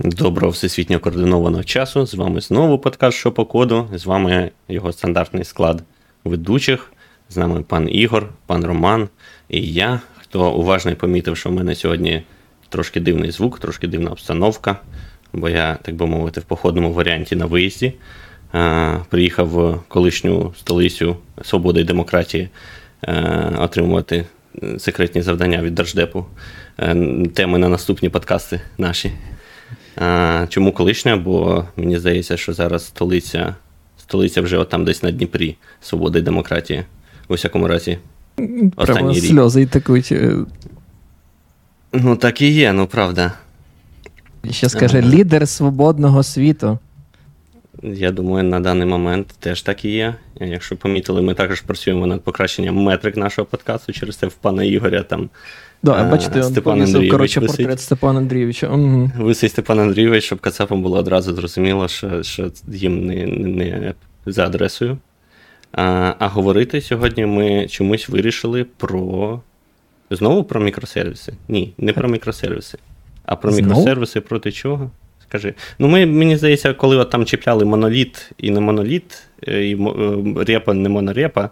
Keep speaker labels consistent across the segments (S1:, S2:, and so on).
S1: Доброго всесвітньо координованого часу. З вами знову подкаст «Що по коду. З вами його стандартний склад ведучих. З нами пан Ігор, пан Роман і я. Хто уважно помітив, що в мене сьогодні трошки дивний звук, трошки дивна обстановка, бо я, так би мовити, в походному варіанті на виїзді. Приїхав в колишню столицю свободи і демократії отримувати секретні завдання від Держдепу. Теми на наступні подкасти наші. Чому колишня? Бо мені здається, що зараз столиця столиця вже там десь на Дніпрі, свободи і демократії. У всякому разі.
S2: Прямо сльози і текуть. Е.
S1: Ну, так і є, ну правда.
S2: Ще скаже, лідер свободного світу.
S1: Я думаю, на даний момент теж так і є. Якщо помітили, ми також працюємо над покращенням метрик нашого подкасту через це в пана Ігоря там
S2: Да, бачите, Степан Андрійович коротше, висить. портрет Степана Андрійовича. Угу.
S1: Висить Степан Андрійович, щоб Кацапам було одразу зрозуміло, що що їм не не за адресою. А а говорити сьогодні ми чомусь вирішили про. Знову про мікросервіси? Ні, не про мікросервіси. А про Знову? мікросервіси проти чого? Скажи. Ну, ми, мені здається, коли от там чіпляли моноліт і не моноліт, е, і е, репа, не монорепа,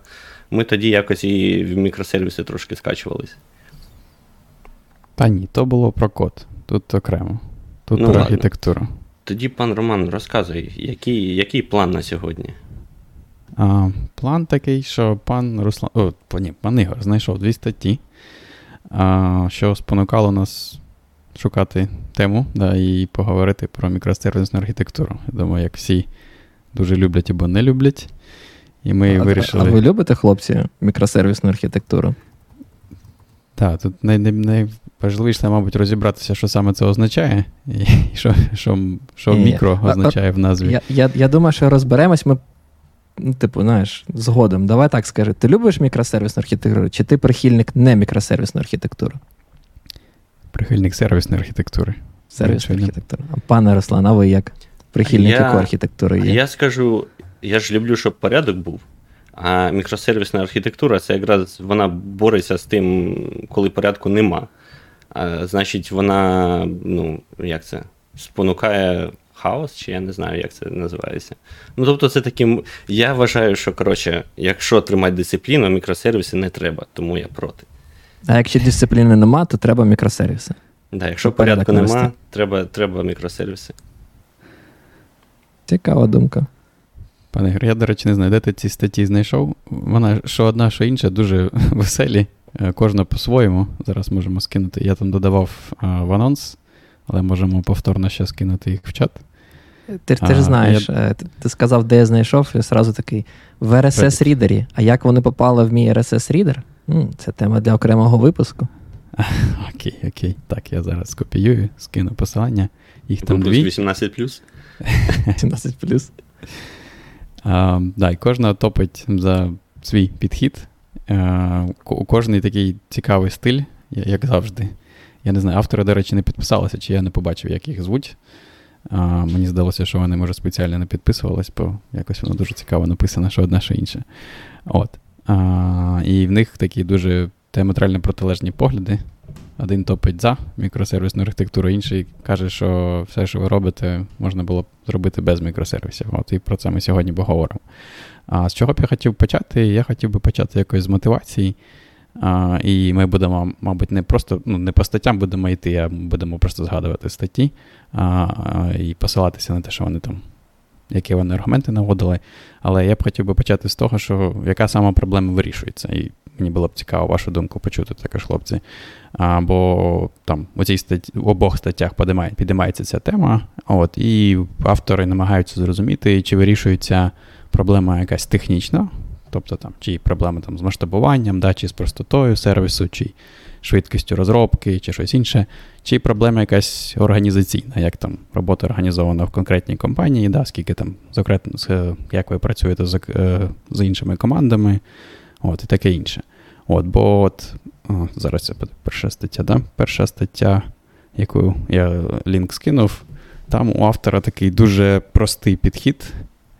S1: ми тоді якось і в мікросервіси трошки скачувалися.
S3: Та ні, то було про код. Тут окремо. Тут ну, про архітектуру.
S1: Тоді, пан Роман, розказуй, який який план на сьогодні?
S3: А, План такий, що пан Руслан. О, ні, пан Ігор знайшов дві статті, а, що спонукало нас шукати тему да, і поговорити про мікросервісну архітектуру. Я думаю, як всі дуже люблять або не люблять. І ми
S2: а,
S3: вирішили.
S2: А ви любите, хлопці, мікросервісну архітектуру?
S3: Так, тут най, най, найважливіше, мабуть, розібратися, що саме це означає, і що що, що мікро означає в назві.
S2: Я я, я думаю, що розберемось ми, ну, типу, знаєш, згодом. Давай так скажи: ти любиш мікросервісну архітектуру, чи ти прихильник не мікросервісної архітектури?
S3: Прихильник сервісної архітектури.
S2: Сервісної архітектури. Пане Руслан, а ви як? Прихильник я, якої архітектури є?
S1: Я скажу, я ж люблю, щоб порядок був. А мікросервісна архітектура це якраз вона бореться з тим, коли порядку нема. А, Значить, вона, ну, як це, спонукає хаос, чи я не знаю, як це називається. Ну, тобто, це таким. Я вважаю, що, коротше, якщо тримати дисципліну, мікросервіси не треба, тому я проти.
S2: А якщо дисципліни нема, то треба мікросервіси.
S1: Да, якщо порядку нема, треба, треба мікросервіси.
S2: Цікава думка.
S3: Пане Ігор, я, до речі, не знаю, де ти ці статті знайшов. Вона що одна, що інша, дуже веселі. Е, кожна по-своєму. Зараз можемо скинути. Я там додавав а, в анонс, але можемо повторно ще скинути їх в чат.
S2: Ти ти ж знаєш, я... Е, ти, ти сказав, де я знайшов, і одразу такий в rss рідері А як вони попали в мій rss рідер Це тема для окремого випуску.
S3: Окей, окей. Так, я зараз скопіюю, скину посилання. Їх там дві.
S1: 18
S2: 18
S3: а, да, І кожна топить за свій підхід. У кожний такий цікавий стиль, як завжди. Я не знаю, автори, до речі, не підписалися, чи я не побачив, як їх звуть. А, Мені здалося, що вони, може, спеціально не підписувались, бо якось воно дуже цікаво написано, що одне, що інше. От. А, І в них такі дуже театрально протилежні погляди. Один топить за мікросервісну архітектуру, інший каже, що все, що ви робите, можна було б зробити без мікросервісів. От І про це ми сьогодні поговоримо. А з чого б я хотів почати? Я хотів би почати якось з мотивації. А, І ми будемо, мабуть, не просто ну, не по статтям будемо йти, а будемо просто згадувати статті а, і посилатися на те, що вони там, які вони аргументи наводили. Але я б хотів би почати з того, що яка сама проблема вирішується. І Мені було б цікаво вашу думку почути також, хлопці. А, Бо там у цій статті, в обох статтях підіймає, підіймається ця тема, от, і автори намагаються зрозуміти, чи вирішується проблема якась технічна, тобто там, чи проблема там, з масштабуванням, да, чи з простотою сервісу, чи швидкістю розробки, чи щось інше, чи проблема якась організаційна, як там робота організована в конкретній компанії, да, скільки там, як ви працюєте з, е, з іншими командами. От, І таке інше. От, Бо от, о, зараз це перша стаття, да? перша стаття, яку я лінк скинув, там у автора такий дуже простий підхід,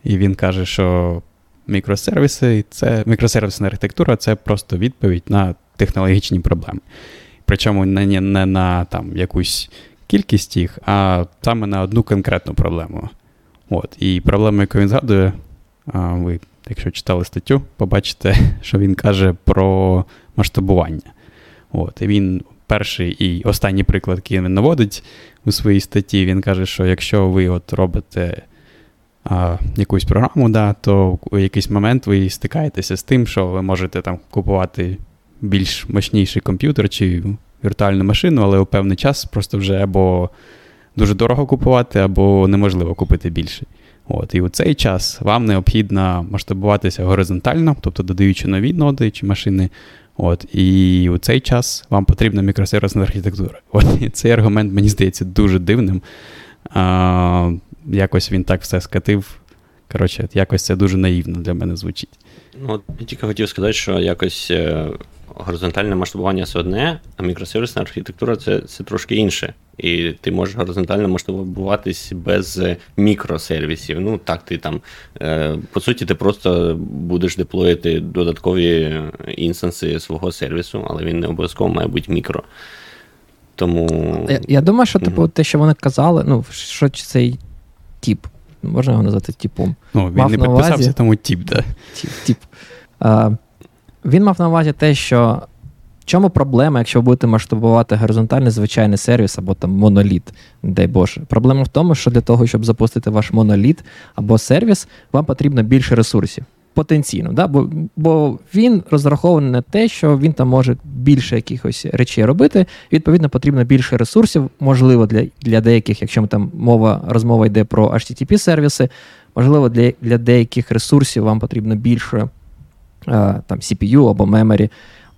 S3: і він каже, що мікросервіси, це мікросервісна архітектура це просто відповідь на технологічні проблеми. Причому не, не на там, якусь кількість їх, а саме на одну конкретну проблему. От. І проблема, яку він згадує, ви, якщо читали статтю, побачите, що він каже про масштабування. От. І він перший і останній приклад, який він наводить у своїй статті, він каже, що якщо ви от робите якусь програму, да, то у якийсь момент ви стикаєтеся з тим, що ви можете там купувати більш мощніший комп'ютер чи віртуальну машину, але у певний час просто вже або дуже дорого купувати, або неможливо купити більше. От, І у цей час вам необхідно масштабуватися горизонтально, тобто додаючи нові ноди чи машини. От, І у цей час вам потрібна мікросервісна архітектура. От, І цей аргумент, мені здається, дуже дивним. А, Якось він так все скатив. Коротше, якось це дуже наївно для мене звучить.
S1: Ну, Я тільки хотів сказати, що якось е, горизонтальне масштабування це одне, а мікросервісна архітектура це це трошки інше. І ти можеш горизонтально масштабуватись без мікросервісів. Ну так, ти там, е, по суті, ти просто будеш деплоїти додаткові інстанси свого сервісу, але він не обов'язково має бути мікро. Тому.
S2: Я я думаю, що типу, те, що вони казали, ну, що цей тип, можна його назвати типом.
S3: Ну, Він Мав не підписався, увазі... тому тип, да.
S2: Тип, тип. А, Він мав на увазі те, що чому проблема, якщо ви будете масштабувати горизонтальний звичайний сервіс або там моноліт, дай Боже. Проблема в тому, що для того, щоб запустити ваш моноліт або сервіс, вам потрібно більше ресурсів. Потенційно, да? бо бо він розрахований на те, що він там може більше якихось речей робити. Відповідно, потрібно більше ресурсів, можливо, для для деяких, якщо ми там мова розмова йде про http сервіси, можливо, для для деяких ресурсів вам потрібно більше там CPU або memory.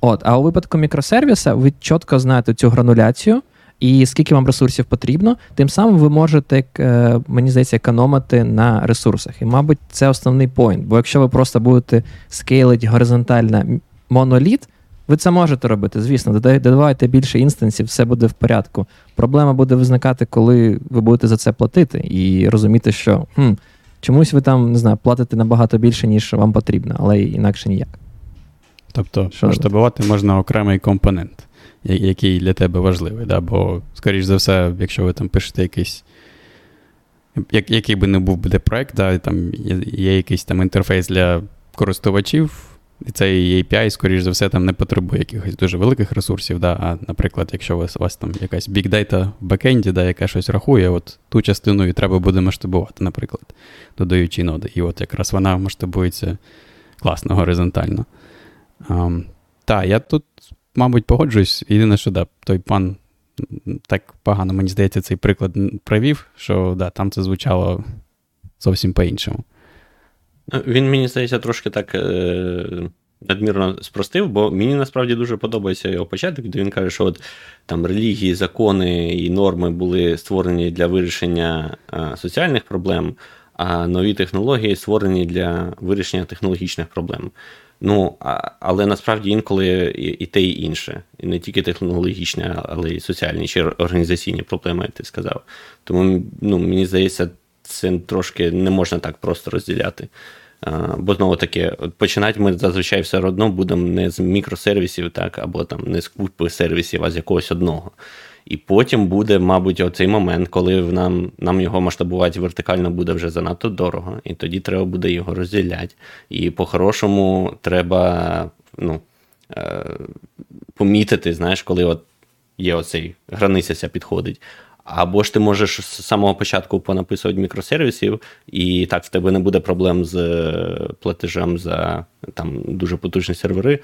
S2: От, А у випадку мікросервіса ви чітко знаєте цю грануляцію. І скільки вам ресурсів потрібно, тим самим ви можете, е, мені здається, економити на ресурсах. І, мабуть, це основний поінт. Бо якщо ви просто будете скейлити горизонтально моноліт, ви це можете робити, звісно, додавайте більше інстансів, все буде в порядку. Проблема буде визникати, коли ви будете за це платити, і розуміти, що хм, чомусь ви там не знаю, платите набагато більше, ніж вам потрібно, але інакше ніяк.
S3: Тобто масштабувати можна окремий компонент, який для тебе важливий. Да? Бо, скоріш за все, якщо ви там пишете якийсь. Який би не був буде проект, да, там є якийсь там інтерфейс для користувачів, цей API, скоріш за все, там не потребує якихось дуже великих ресурсів. Да, А, наприклад, якщо у вас, у вас там якась big data в бекенді, да, яка щось рахує, от ту частину і треба буде масштабувати, наприклад, додаючи ноди. І от якраз вона масштабується класно горизонтально. Um, так, я тут, мабуть, погоджуюсь. Єдине, що да, той пан так погано, мені здається, цей приклад провів, що да, там це звучало зовсім по-іншому.
S1: Ну, він, мені здається, трошки так е- надмірно спростив, бо мені насправді дуже подобається його початок, де він каже, що от там релігії, закони і норми були створені для вирішення е- соціальних проблем, а нові технології створені для вирішення технологічних проблем. Ну, але насправді інколи і те, і інше. І не тільки технологічні, але й соціальні чи організаційні проблеми, як ти сказав. Тому ну, мені здається, це трошки не можна так просто розділяти. А, бо знову таки, починати ми зазвичай все одно будемо не з мікросервісів, так, або там не з купи сервісів, а з якогось одного. І потім буде, мабуть, оцей момент, коли нам нам його масштабувати вертикально буде вже занадто дорого, і тоді треба буде його розділяти. І по-хорошому треба ну, е, помітити, знаєш, коли от є оцей границя підходить. Або ж ти можеш з самого початку понаписувати мікросервісів, і так в тебе не буде проблем з е, платежем за там дуже потужні сервери,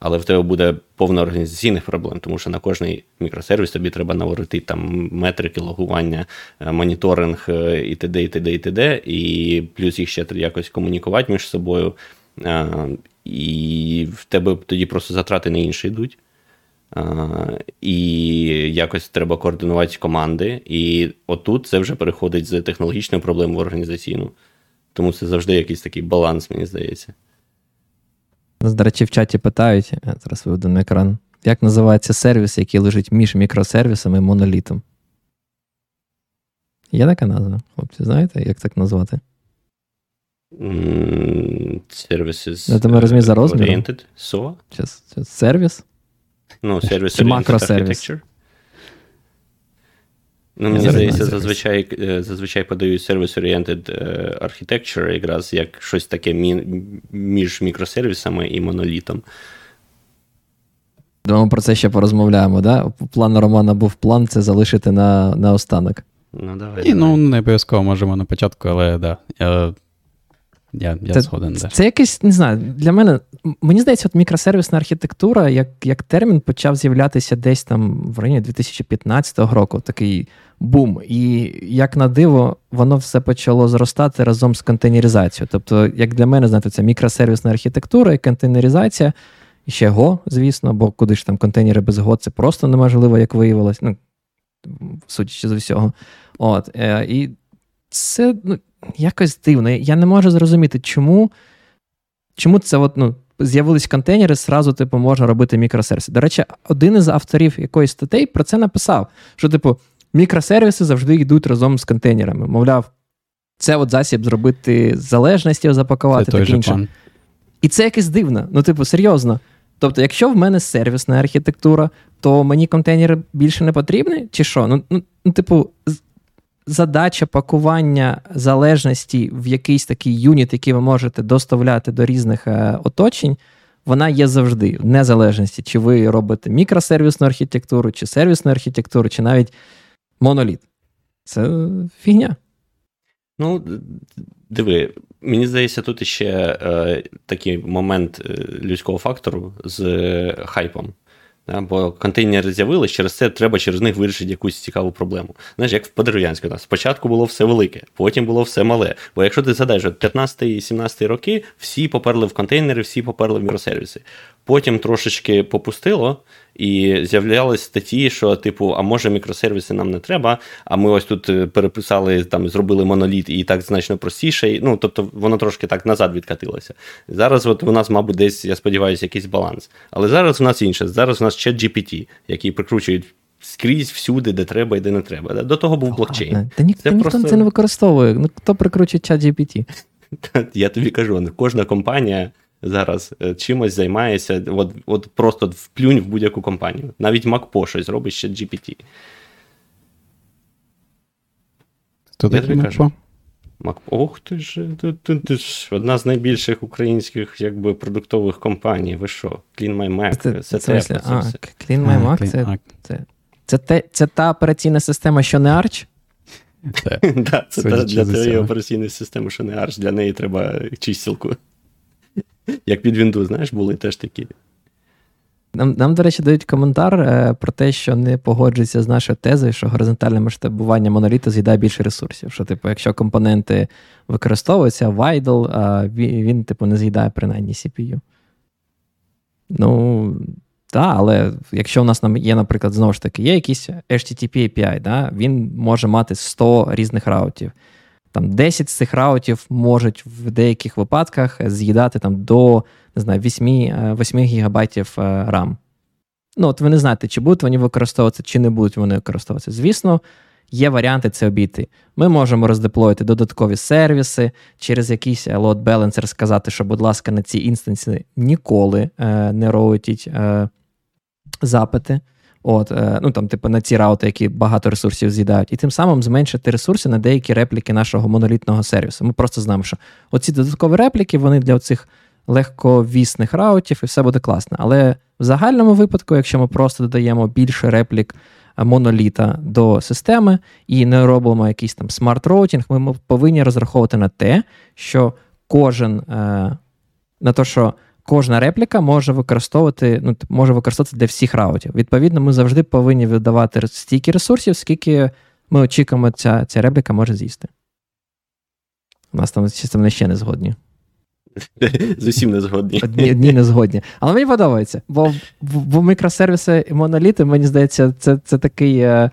S1: але в тебе буде повно організаційних проблем, тому що на кожний мікросервіс тобі треба наворити там метрики, логування, е, моніторинг е, і т.д., і т.д., і т.д., і плюс їх ще якось комунікувати між собою. І в тебе тоді просто затрати на інші йдуть. І якось треба координувати команди. І отут це вже переходить з технологічної проблеми в організаційну. Тому це завжди якийсь такий баланс, мені здається.
S2: Нас, до речі, в чаті питають, я зараз виведу на екран, як називається сервіс, який лежить між мікросервісами і монолітом. Є така назва? Хлопці, знаєте, як так назвати?
S1: Services.
S2: Це ми розуміємо за розміром?
S1: Oriented? SOA?
S2: Сервіс?
S1: Ну, сервіс
S2: Чи макросервіс.
S1: Ну, Мені здається, зазвичай зазвичай подають Service-Oriented Architecture якраз як щось таке між мікросервісами і монолітом.
S2: Думаю, про це ще порозмовляємо, да? План Романа був план це залишити на на останок.
S1: Ну, давай.
S3: І, ну, не обов'язково можемо на початку, але да. Я я, я
S2: це,
S3: згоден.
S2: Да. Це якийсь, не знаю, для мене, мені здається, от мікросервісна архітектура, як як термін, почав з'являтися десь там в районі 2015 року, такий бум. І як на диво, воно все почало зростати разом з контейнеризацією. Тобто, як для мене, знаєте, це мікросервісна архітектура і контейнеризація. І ще Go, звісно, бо куди ж там контейнери без Go, це просто неможливо, як виявилось, ну, судячи з усього. От, е, І це ну, якось дивно. Я не можу зрозуміти, чому чому це от, ну, з'явились контейнери, зразу типу, можна робити мікросервіси. До речі, один із авторів якоїсь статей про це написав: що, типу, мікросервіси завжди йдуть разом з контейнерами. Мовляв, це от засіб зробити залежності, запакувати
S3: так інше.
S2: І це якесь дивно. Ну, типу, серйозно. Тобто, якщо в мене сервісна архітектура, то мені контейнери більше не потрібні, чи що? Ну, ну, ну типу, задача пакування залежності в якийсь такий юніт, який ви можете доставляти до різних е, оточень, вона є завжди, в незалежності, чи ви робите мікросервісну архітектуру, чи сервісну архітектуру, чи навіть моноліт. Це фігня.
S1: Ну, диви, мені здається, тут ще е, такий момент е, людського фактору з е, хайпом. Бо контейнери з'явилися, через це треба через них вирішити якусь цікаву проблему. Знаєш, як в Подерев'янську нас спочатку було все велике, потім було все мале. Бо якщо ти згадаєш, 15-17 роки всі поперли в контейнери, всі поперли в мікросервіси. Потім трошечки попустило, і з'являлись статті, що, типу, а може мікросервіси нам не треба, а ми ось тут е, переписали, там, зробили моноліт і так значно простіше. Ну, тобто воно трошки так назад відкатилося. Зараз от у нас, мабуть, десь, я сподіваюся, якийсь баланс. Але зараз у нас інше. Зараз у нас чат GPT, який прикручують. Скрізь всюди, де треба і де не треба. До того був блокчейн.
S2: Та ні, це ніхто просто... це не використовує. Ну, Хто прикручує чат GPT?
S1: Я тобі кажу, кожна компанія зараз е, чимось займається, от от просто вплюнь в будь-яку компанію. Навіть MacPo щось робить ще GPT.
S3: Хто такий MacPo?
S1: Ох, ти ж, ти, ти, ти ж одна з найбільших українських якби, продуктових компаній. Ви що? Clean My Mac,
S2: це, це, це, це, а, Clean My Mac, це, це, це, це, те, це та операційна система, що не Arch?
S1: Так, Це для тієї операційної системи, що не Arch, для неї треба чистілку. Як під Windows, знаєш, були теж такі.
S2: Нам, нам, до речі, дають коментар е, про те, що не погоджується з нашою тезою, що горизонтальне масштабування моноліту з'їдає більше ресурсів. Що, типу, якщо компоненти використовуються, Widle, а він, він, типу, не з'їдає принаймні CPU. Ну, так, але якщо у нас є, наприклад, знову ж таки, є якийсь HTTP API, да, він може мати 100 різних раутів. Там 10 з цих раутів можуть в деяких випадках з'їдати там до не знаю, 8 8 гігабайтів RAM. Ну, от ви не знаєте, чи будуть вони використовуватися, чи не будуть вони використовуватися. Звісно, є варіанти це обійти. Ми можемо роздеплоїти додаткові сервіси, через якийсь load balancer сказати, що, будь ласка, на цій інстанції ніколи е, не роутіть е, запити. От, е, ну там, типу, на ці раути, які багато ресурсів з'їдають, і тим самим зменшити ресурси на деякі репліки нашого монолітного сервісу. Ми просто знаємо, що оці додаткові репліки, вони для цих легковісних раутів, і все буде класно. Але в загальному випадку, якщо ми просто додаємо більше реплік е, моноліта до системи і не робимо якийсь там smart routing, ми повинні розраховувати на те, що кожен е, на те, що кожна репліка може використовувати, ну, може використовуватися для всіх раутів. Відповідно, ми завжди повинні видавати стільки ресурсів, скільки ми очікуємо, ця ця репліка може з'їсти. У нас там вони ще не згодні.
S1: З усім не згодні.
S2: Одні, одні не згодні. Але мені подобається, бо бо мікросервіси і моноліти, мені здається, це це такий е,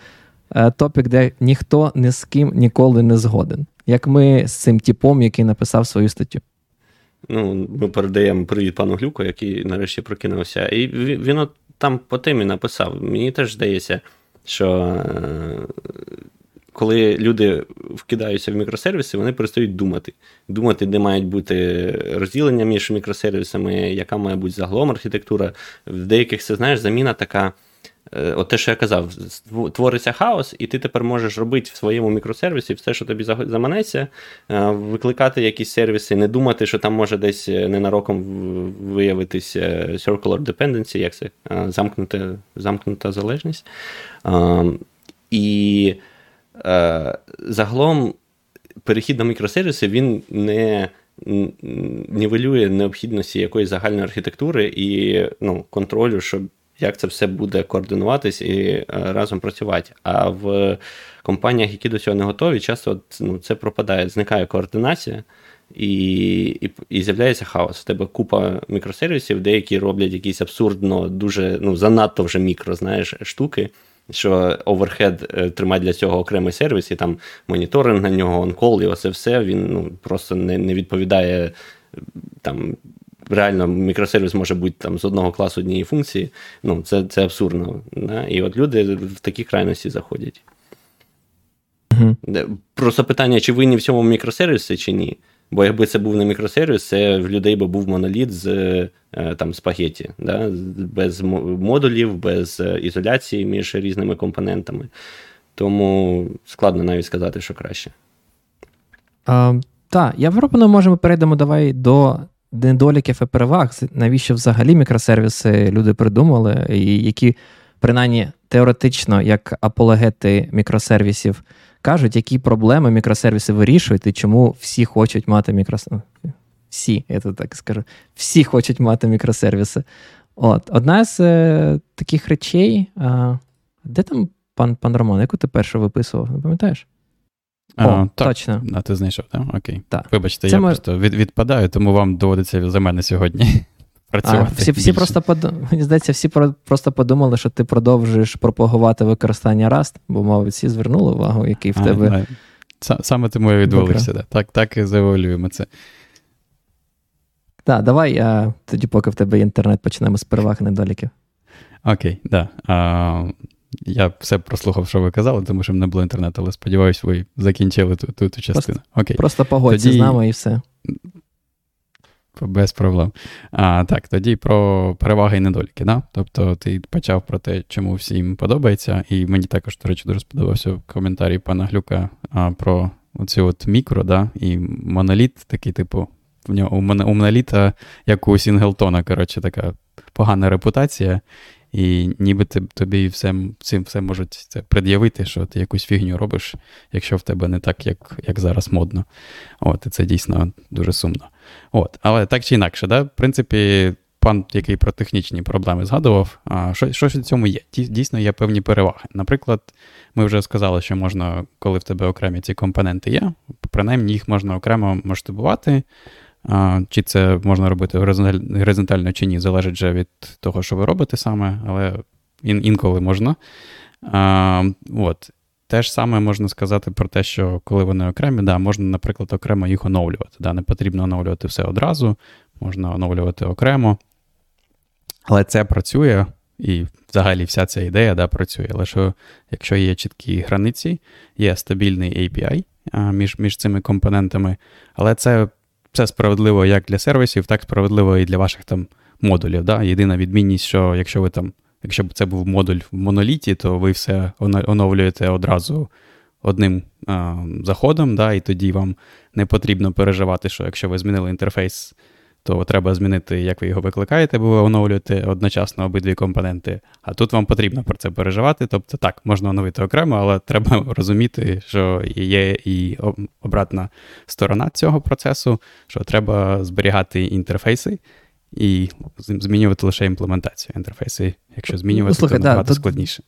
S2: е, топік, де ніхто ні з ким ніколи не згоден. Як ми з цим типом, який написав свою статтю.
S1: Ну, Ми передаємо привіт пану Глюку, який нарешті прокинувся. І він от там по темі написав. Мені теж здається, що е, коли люди вкидаються в мікросервіси, вони перестають думати. Думати, де мають бути розділення між мікросервісами, яка має бути загалом архітектура. В деяких це знаєш, заміна така. Е, от те, що я казав, твориться хаос, і ти тепер можеш робити в своєму мікросервісі все, що тобі заманеться, е, викликати якісь сервіси, не думати, що там може десь е, ненароком виявитись circular dependency, як це замкнута, замкнута залежність. І загалом перехід на мікросервіси він не нівелює необхідності якоїсь загальної архітектури і ну, контролю, щоб як це все буде координуватись і е, разом працювати. А в компаніях, які до цього не готові, часто ну, це пропадає, зникає координація. І і, і з'являється хаос. В тебе купа мікросервісів, деякі роблять якісь абсурдно, дуже ну, занадто вже мікро знаєш, штуки, що overhead тримає для цього окремий сервіс, і там моніторинг на нього, онкол, і оце все він ну, просто не не відповідає там реально мікросервіс може бути там з одного класу однієї функції. Ну, це це абсурдно. Да? І от люди в такі крайності заходять. Uh-huh. Просто питання, чи винні в цьому мікросервісі, чи ні. Бо якби це був не мікросервіс, це в людей би був моноліт з е, там, спагеті, да? без модулів, без е, ізоляції між різними компонентами. Тому складно навіть сказати, що краще.
S2: Так, я пропоную, може, ми перейдемо давай до недоліків і переваг, навіщо взагалі мікросервіси люди придумали, і які, принаймні, теоретично, як апологети мікросервісів кажуть, які проблеми мікросервіси вирішують, і чому всі хочуть мати мікросервіси. Всі, я тут так скажу, всі хочуть мати мікросервіси. От, Одна з е, таких речей. А, Де там пан пан Роман, яку ти першу виписував? Не пам'ятаєш?
S3: О, так. Точно. А ти знайшов, так? Окей.
S2: Так.
S3: Вибачте, Це я ми... просто від, відпадаю, тому вам доводиться за мене сьогодні працювати.
S2: А, всі всі просто под... Мені здається, всі просто подумали, що ти продовжуєш пропагувати використання Rust, бо, мабуть, всі звернули увагу, який в а, тебе.
S3: А, саме тому я відвалився. Да. Так так і заеволюємо це.
S2: Так, давай а, тоді, поки в тебе інтернет, почнемо з переваг недоліків.
S3: Окей, да. Я все прослухав, що ви казали, тому що в мене було інтернету, але сподіваюся, ви закінчили ту ту, ту частину.
S2: Просто, Окей. Просто погодься тоді... з нами і все.
S3: Без проблем. А, Так, тоді про переваги і недоліки. Да? Тобто ти почав про те, чому всім подобається, і мені також, до речі, дуже сподобався коментарі пана Глюка а, про оцю от мікро, да? і моноліт, такий, типу, в нього у моноліта, як у Сінглтона, коротше, така погана репутація. І ніби тобі все, цим все можуть це пред'явити, що ти якусь фігню робиш, якщо в тебе не так, як як зараз модно. От, І це дійсно дуже сумно. От, Але так чи інакше, да? в принципі, пан, який про технічні проблеми згадував, що що в цьому є? Дійсно, є певні переваги. Наприклад, ми вже сказали, що можна, коли в тебе окремі ці компоненти є, принаймні їх можна окремо масштабувати. Чи це можна робити горизонтально чи ні, залежить вже від того, що ви робите саме, але ін- інколи можна. От. Те ж саме можна сказати про те, що коли вони окремі, да, можна, наприклад, окремо їх оновлювати. Да, Не потрібно оновлювати все одразу, можна оновлювати окремо. Але це працює, і взагалі вся ця ідея да, працює. Лише якщо є чіткі границі, є стабільний API між між цими компонентами, але це це справедливо як для сервісів, так справедливо і для ваших там модулів. Да? Єдина відмінність, що якщо ви там, якщо б це був модуль в моноліті, то ви все оновлюєте одразу одним а, заходом, да? і тоді вам не потрібно переживати, що якщо ви змінили інтерфейс то треба змінити, як ви його викликаєте, бо ви оновлюєте одночасно обидві компоненти. А тут вам потрібно про це переживати. Тобто, так, можна оновити окремо, але треба розуміти, що є і обратна сторона цього процесу, що треба зберігати інтерфейси. І змінювати лише імплементацію інтерфейси. Якщо змінювати, ну, слухай, то да, набагато тут, складніше.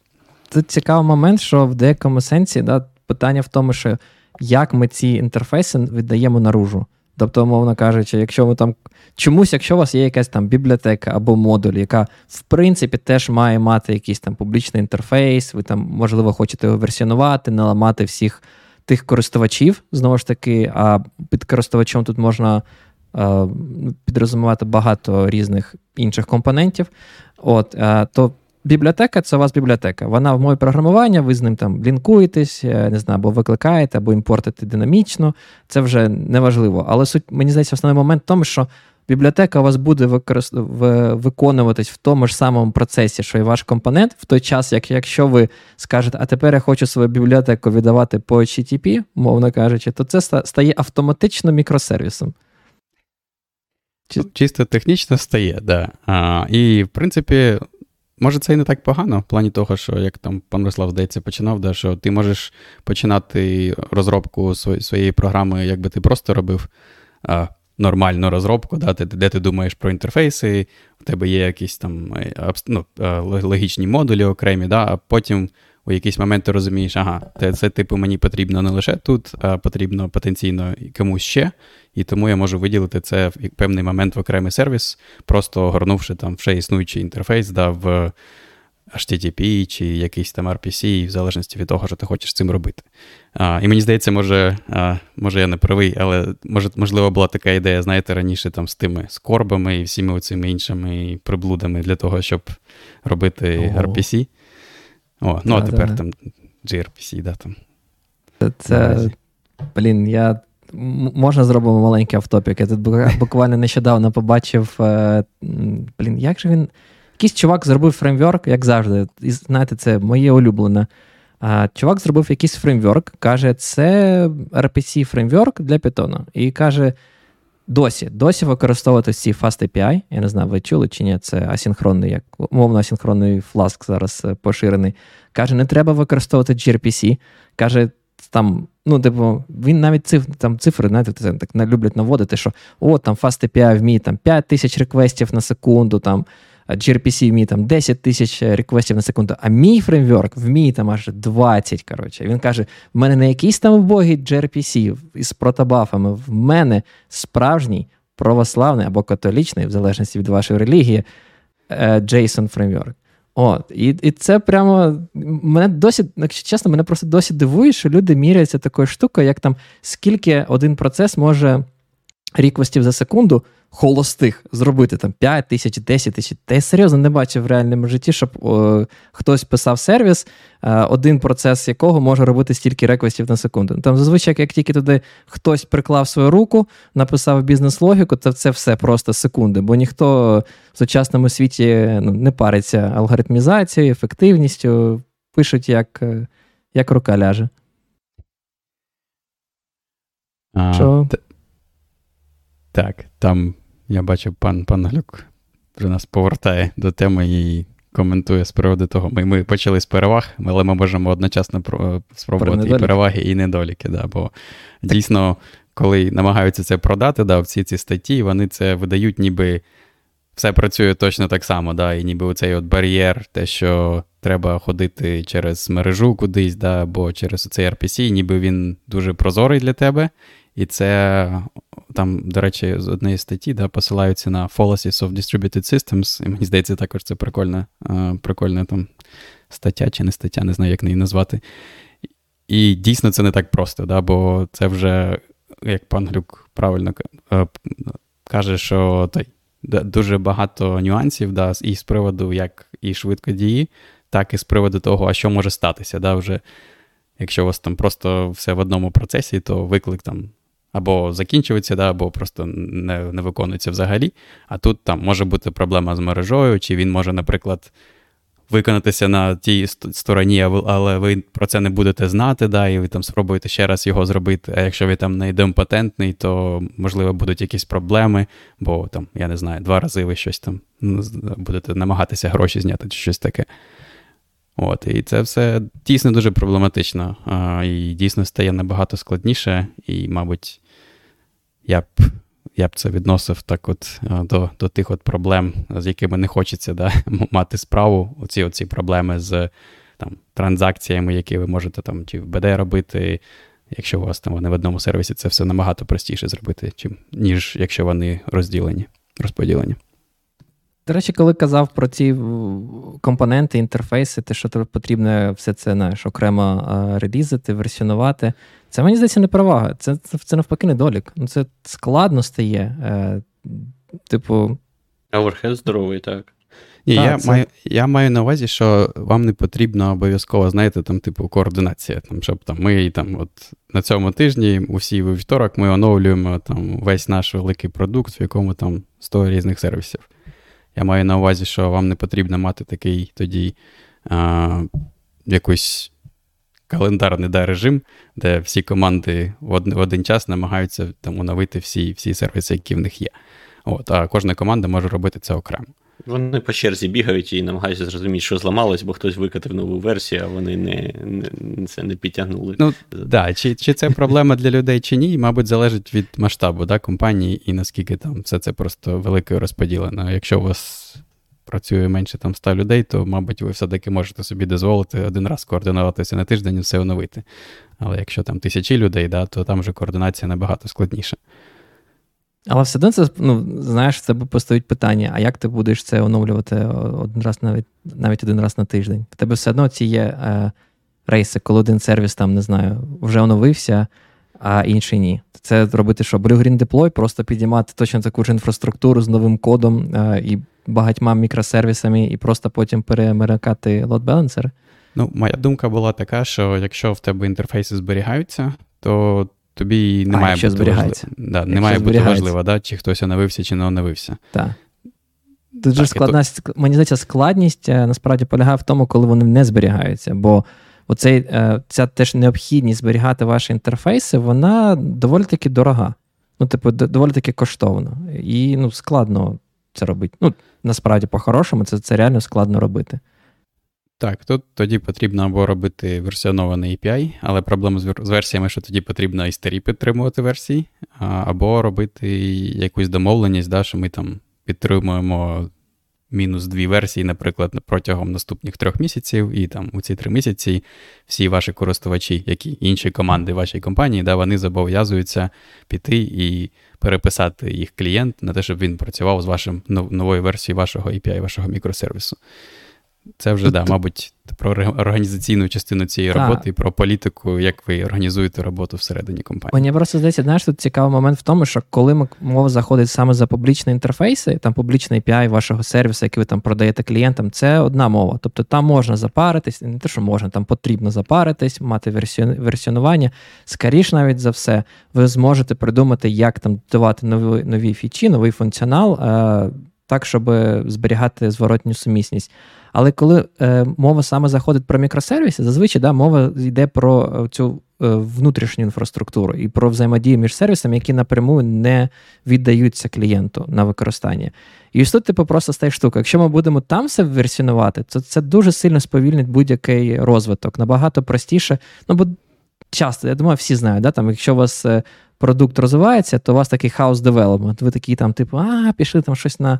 S2: Тут цікавий момент, що в деякому сенсі да, питання в тому, що як ми ці інтерфейси віддаємо наружу. Тобто, умовно кажучи, якщо ви там чомусь, якщо у вас є якась там бібліотека або модуль, яка в принципі теж має мати якийсь там публічний інтерфейс, ви там, можливо, хочете його версіонувати, не ламати всіх тих користувачів, знову ж таки, а під користувачем тут можна е, підрозумувати багато різних інших компонентів. От, е, то Бібліотека це у вас бібліотека. Вона в мові програмування, ви з ним там лінкуєтесь, е, не знаю, або викликаєте, або імпортите динамічно. Це вже не важливо. Але суть, мені здається, основний момент в тому, що бібліотека у вас буде використ... виконуватись в тому ж самому процесі, що і ваш компонент, в той час, як якщо ви скажете, а тепер я хочу свою бібліотеку віддавати по HTTP, мовно кажучи, то це стає автоматично мікросервісом.
S3: Чисто технічно стає, да. І, в принципі, може, це і не так погано, в плані того, що як там пан Руслав, здається, починав, да, що ти можеш починати розробку своєї програми, якби ти просто робив а, нормальну розробку, да, де ти думаєш про інтерфейси, у тебе є якісь там е, ну, е, логічні модулі окремі, да, а потім у якийсь момент ти розумієш, ага, це, це типу мені потрібно не лише тут, а потрібно потенційно комусь ще. І тому я можу виділити це в певний момент в окремий сервіс, просто огорнувши там вже існуючий інтерфейс, да, в HTTP чи якийсь там RPC, в залежності від того, що ти хочеш з цим робити. А, І мені здається, може а, може я не правий, але може, можливо була така ідея, знаєте, раніше там з тими скорбами і всіми цими іншими приблудами для того, щоб робити Ого. RPC. О, ну а тепер да. там gRPC, да, там.
S2: Це, це блін, я. Можна зробимо маленький off-topic. Я тут буквально нещодавно побачив. Е, блін, як же він. Якийсь чувак зробив фреймворк, як завжди. І знаєте, це моє улюблене. Чувак зробив якийсь фреймворк, каже, це RPC фреймворк для Python. І каже: досі досі використовувати ці FastAPI. Я не знаю, ви чули чи ні, це асінхронний, як умовно асінхронний Flask зараз е, поширений. Каже, не треба використовувати gRPC. Каже, там, ну, типу, він навіть циф, там цифри, знаєте, це так люблять наводити, що о, там Fast API вміє там 5 тисяч реквестів на секунду, там gRPC вміє там 10 тисяч реквестів на секунду, а мій фреймворк вміє там аж 20. коротше. Він каже: в мене не якийсь там убогий gRPC із протобафами, в мене справжній православний або католічний, в залежності від вашої релігії, JSON фреймворк. От, І і це прямо мене досі, якщо чесно, мене просто досі дивує, що люди міряються такою штукою, як там скільки один процес може реквестів за секунду холостих зробити там 5 тисяч, 10 тисяч. Та я серйозно не бачив в реальному житті, щоб о, хтось писав сервіс, е, один процес якого може робити стільки реквестів на секунду. Там зазвичай, як тільки туди хтось приклав свою руку, написав бізнес-логіку, то це все просто секунди, бо ніхто в сучасному світі ну, не париться алгоритмізацією, ефективністю, пишуть, як, е, як рука ляже.
S3: А, Що? Так, там я бачу, пан пан Глюк вже нас повертає до теми і коментує з приводу того. Ми ми почали з переваг, але ми можемо одночасно спробувати і переваги, і недоліки. Да, Бо дійсно, коли намагаються це продати, да, всі ці статті, вони це видають, ніби все працює точно так само. да, І ніби оцей от бар'єр, те, що треба ходити через мережу кудись, да, або через цей RPC, ніби він дуже прозорий для тебе. І це там, до речі, з однієї статті да, посилаються на Fallacies of Distributed Systems. І мені здається, також це прикольна прикольна там стаття чи не стаття, не знаю, як її назвати. І дійсно це не так просто, да, бо це вже, як пан Глюк правильно каже, що той, дуже багато нюансів да, і з приводу як і швидко дії, так і з приводу того, а що може статися. Да, вже Якщо у вас там просто все в одному процесі, то виклик там або закінчується, да, або просто не не виконується взагалі. А тут там може бути проблема з мережою, чи він може, наприклад, виконатися на тій стороні, але ви про це не будете знати, да, і ви там спробуєте ще раз його зробити. А якщо ви там не ідемпатентний, то можливо будуть якісь проблеми, бо там, я не знаю, два рази ви щось там ну, будете намагатися гроші зняти, чи щось таке. От, І це все дійсно дуже проблематично. А, І дійсно стає набагато складніше, і, мабуть, я б я б це відносив так от до до тих от проблем, з якими не хочеться да, мати справу. Оці оці проблеми з там, транзакціями, які ви можете там чи в БД робити. Якщо у вас там вони в одному сервісі, це все набагато простіше зробити, чим, ніж якщо вони розділені, розподілені.
S2: До речі, коли казав про ці компоненти, інтерфейси, те, що тобі потрібно все це знаєш, окремо релізити, версіонувати, це мені здається не перевага. Це це, це навпаки недолік. Ну, Це складно стає. Е, Типу.
S1: Оверхед здоровий, так.
S3: Ні, так, Я це... маю я маю на увазі, що вам не потрібно обов'язково, знаєте, там, типу, координація. Там, Щоб там ми там, от на цьому тижні, усі вівторок, ми оновлюємо там весь наш великий продукт, в якому там 100 різних сервісів. Я маю на увазі, що вам не потрібно мати такий тоді а, якийсь календарний да, режим, де всі команди в один, в один час намагаються там оновити всі всі сервіси, які в них є. От, А кожна команда може робити це окремо.
S1: Вони по черзі бігають і намагаються зрозуміти, що зламалось, бо хтось викатив нову версію, а вони не, не це не підтягнули.
S3: Ну, да, Чи чи це проблема для людей, чи ні, мабуть, залежить від масштабу да, компанії і наскільки там все це просто великою розподілено. Якщо у вас працює менше там 100 людей, то, мабуть, ви все-таки можете собі дозволити один раз координуватися на тиждень і все оновити. Але якщо там тисячі людей, да, то там вже координація набагато складніша.
S2: Але все одно це ну, знаєш, в тебе постають питання: а як ти будеш це оновлювати один раз навіть навіть один раз на тиждень? В тебе все одно ці є е, рейси, коли один сервіс там, не знаю, вже оновився, а інший ні. Це робити що? Blue Green Deploy, просто підіймати точно таку ж інфраструктуру з новим кодом е, і багатьма мікросервісами, і просто потім перемикати balancer?
S3: Ну, моя думка була така, що якщо в тебе інтерфейси зберігаються, то тобі не а, має бути
S2: зберігається.
S3: важливо, да, не має бути важливо, да, чи хтось оновився, чи не оновився.
S2: Так. Тут же складна, то... мені здається, складність е, насправді полягає в тому, коли вони не зберігаються. Бо оцей, е, ця теж необхідність зберігати ваші інтерфейси, вона доволі таки дорога. Ну, типу, доволі таки коштовно. І ну, складно це робити. Ну, насправді, по-хорошому, це, це реально складно робити.
S3: Так, тут тоді потрібно або робити версіонований API, але проблема з версіями, що тоді потрібно і старі підтримувати версії, або робити якусь домовленість, да, що ми там підтримуємо мінус дві версії, наприклад, протягом наступних трьох місяців, і там у ці три місяці всі ваші користувачі, які інші команди вашої компанії, да, вони зобов'язуються піти і переписати їх клієнт на те, щоб він працював з вашим новою версією вашого API, вашого мікросервісу. Це вже, да, мабуть, про організаційну частину цієї роботи і про політику, як ви організуєте роботу всередині компанії.
S2: Мені просто здається, знаєш, тут цікавий момент в тому, що коли мова заходить саме за публічні інтерфейси, там публічний API вашого сервісу, який ви там продаєте клієнтам, це одна мова. Тобто там можна запаритись, не те, що можна, там потрібно запаритись, мати версіонування. Скоріше, навіть за все, ви зможете придумати, як там додавати нові нові фічі, новий функціонал, е, так, щоб зберігати зворотню сумісність. Але коли е, мова саме заходить про мікросервіси, зазвичай да, мова йде про е, цю е, внутрішню інфраструктуру і про взаємодію між сервісами, які напряму не віддаються клієнту на використання. І ось тут, типу, просто стає штука. Якщо ми будемо там все версіонувати, то це дуже сильно сповільнить будь-який розвиток. Набагато простіше. Ну, бо часто, я думаю, всі знають, да, там, якщо у вас е, продукт розвивається, то у вас такий in-house development. Ви такі там, типу, а, пішли там щось на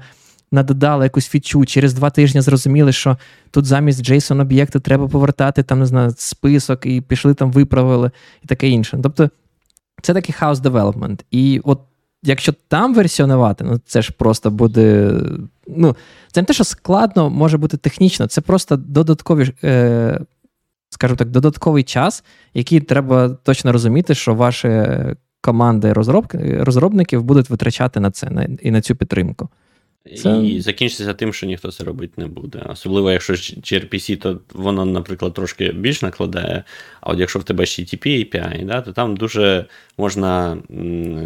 S2: надодали якусь фічу, через два тижні зрозуміли, що тут замість JSON об'єкту треба повертати там, не знаю, список, і пішли там, виправили і таке інше. Тобто це такий in-house development. І от якщо там версіонувати, ну це ж просто буде. Ну, це не те, що складно може бути технічно, це просто додаткові. Е, Скажу так, додатковий час, який треба точно розуміти, що ваші команди розробників будуть витрачати на це і на цю підтримку.
S1: Це... І закінчиться тим, що ніхто це робити не буде. Особливо, якщо gRPC, то воно, наприклад, трошки більш накладає. А от якщо в тебе ще TP API, да, то там дуже можна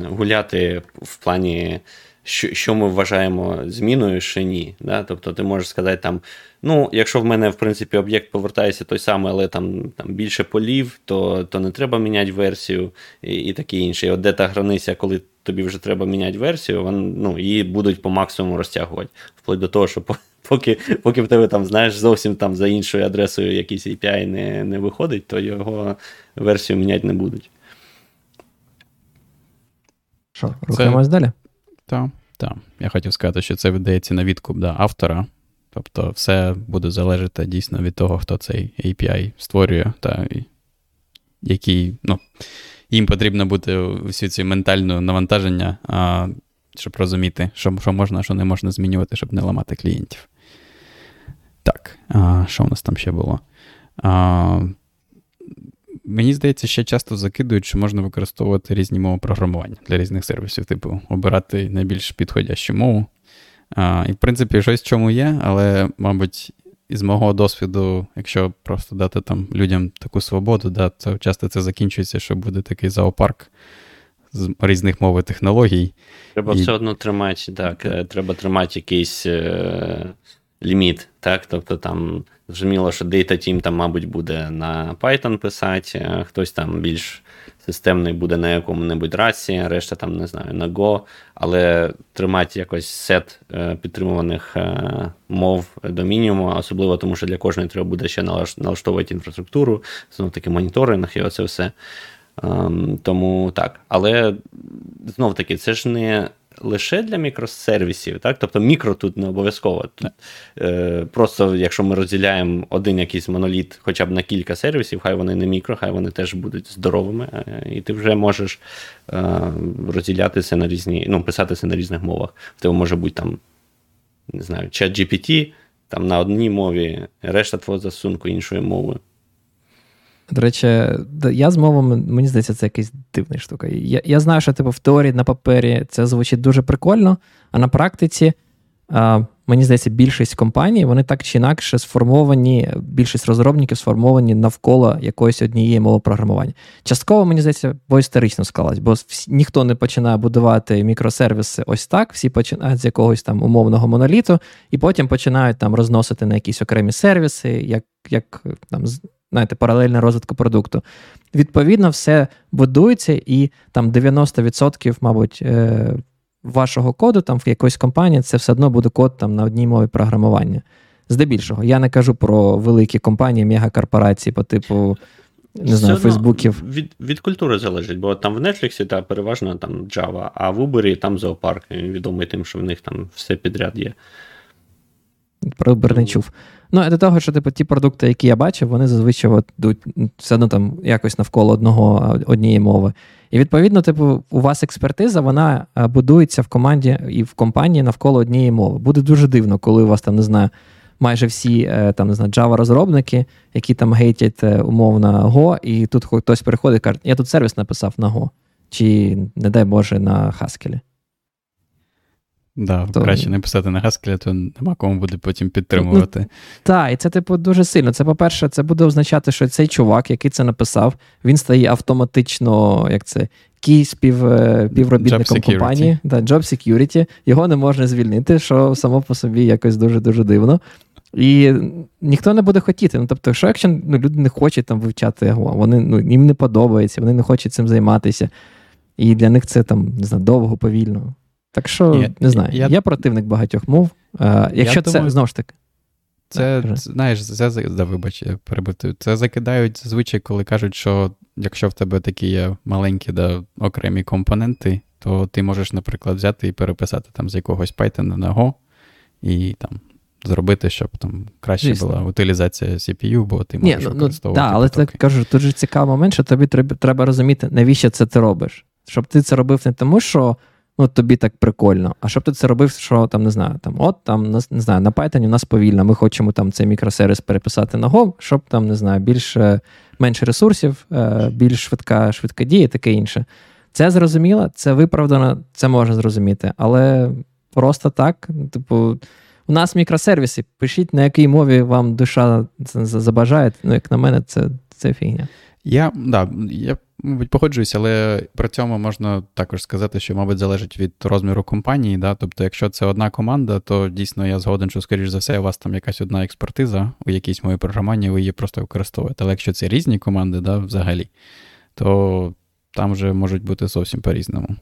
S1: гуляти в плані, що що ми вважаємо зміною, що ні. Да? Тобто ти можеш сказати, там, ну, якщо в мене, в принципі, об'єкт повертається той самий, але там там більше полів, то то не треба міняти версію і і таке інше. І от де та границя, коли тобі вже треба міняти версію, вон, ну, її будуть по максимуму розтягувати. Вплоть до того, що поки поки в тебе там, знаєш, зовсім там за іншою адресою якийсь API не не виходить, то його версію міняти не будуть.
S2: Що, рухаємось далі?
S3: Так, так. Я хотів сказати, що це видається на відкуп да, автора. Тобто, все буде залежати дійсно від того, хто цей API створює, та який, ну, їм потрібно бути усі ці ментальне навантаження, а, щоб розуміти, що що можна, що не можна змінювати, щоб не ламати клієнтів. Так, а, що у нас там ще було? А, Мені здається, ще часто закидують, що можна використовувати різні мови програмування для різних сервісів, типу, обирати найбільш підходящу мову. А, І, в принципі, щось в чому є, але, мабуть, із мого досвіду, якщо просто дати там людям таку свободу, да, то часто це закінчується, що буде такий зоопарк з різних мов і технологій.
S1: Треба і... все одно тримати, так, е, треба тримати якийсь е, ліміт. так, Тобто там зрозуміло, що Data Team там, мабуть, буде на Python писати, а хтось там більш системний буде на якому-небудь раці, решта там, не знаю, на Go, але тримати якось сет е, підтримуваних е, мов до мінімуму, особливо тому, що для кожної треба буде ще налаштовувати інфраструктуру, знов таки моніторинг і оце все. Ем, тому так. Але знов таки, це ж не лише для мікросервісів, так? Тобто мікро тут не обов'язково. Тут, е, Просто якщо ми розділяємо один якийсь моноліт хоча б на кілька сервісів, хай вони не мікро, хай вони теж будуть здоровими, е, і ти вже можеш е, розділятися на різні, ну, писатися на різних мовах. В тебе може бути там, не знаю, чат GPT, там на одній мові, решта твого засунку іншою мовою.
S2: До речі, я з мовами, мені здається, це якась дивна штука. Я я знаю, що типу, в теорії на папері це звучить дуже прикольно, а на практиці, а, мені здається, більшість компаній вони так чи інакше сформовані, більшість розробників сформовані навколо якоїсь однієї мови програмування. Частково, мені здається, бо історично склалось, бо ніхто не починає будувати мікросервіси ось так, всі починають з якогось там умовного моноліту, і потім починають там розносити на якісь окремі сервіси, як як там знаєте, паралельне розвитку продукту. Відповідно, все будується, і там 90%, мабуть, е, вашого коду там в якоїсь компанії це все одно буде код там на одній мові програмування. Здебільшого, я не кажу про великі компанії, мегакорпорації по типу. Не знаю, Фейсбуків.
S1: Від від культури залежить, бо там в Netflix та переважно там Java, а в Uber там зоопарк. Він Відомий тим, що в них там все підряд є.
S2: Про Uber не чув. Ну, до того, що типу, ті продукти, які я бачив, вони зазвичай йдуть все одно там якось навколо одного однієї мови. І відповідно, типу, у вас експертиза, вона будується в команді і в компанії навколо однієї мови. Буде дуже дивно, коли у вас там не знаю. Майже всі е, там не знаю, Java-розробники, які там гейтять е, умовно Go, і тут хтось приходить і каже, я тут сервіс написав на Go, чи, не дай Боже, на Haskell.
S3: Да, то... Краще не писати на Haskell, то нема кому буде потім підтримувати. Ну,
S2: Так, і це, типу, дуже сильно. Це, по-перше, це буде означати, що цей чувак, який це написав, він стає автоматично, як це, кій спів, е, співробітником компанії, да, Job Security, його не можна звільнити, що само по собі якось дуже-дуже дивно. І ніхто не буде хотіти. Ну, Тобто, що якщо ну, люди не хочуть там вивчати його, вони ну, їм не подобається, вони не хочуть цим займатися. І для них це там не знаю, довго, повільно. Так що, я, не знаю, я, я противник багатьох мов. А, якщо це думаю, знову ж таки.
S3: Це, так, знаєш, це, да, вибач, я перебитую. Це закидають зазвичай, коли кажуть, що якщо в тебе такі є маленькі да, окремі компоненти, то ти можеш, наприклад, взяти і переписати там з якогось Python на Go і там зробити, щоб там краще Звісно. була утилізація CPU, бо ти можеш Ні, ну, використовувати.
S2: Так, але це кажу, тут же цікавий момент, що тобі треба розуміти, навіщо це ти робиш. Щоб ти це робив не тому, що ну, тобі так прикольно. А щоб ти це робив, що там не знаю, там от там не знаю, на Python у нас повільно. Ми хочемо там цей мікросервіс переписати на Go, щоб там не знаю, більше менше ресурсів, е, більш швидка швидка дія, таке інше. Це зрозуміло, це виправдано, це можна зрозуміти, але просто так, типу. У нас мікросервіси. Пишіть, на якій мові вам душа забажає. Ну, як на мене, це це фігня.
S3: Я да, я Мабуть, погоджуюсь, але при цьому можна також сказати, що, мабуть, залежить від розміру компанії. Да? Тобто, якщо це одна команда, то дійсно я згоден, що, скоріш за все, у вас там якась одна експертиза у якійсь моїй програмуванні, ви її просто використовуєте. Але якщо це різні команди, да, взагалі, то там вже можуть бути зовсім по-різному.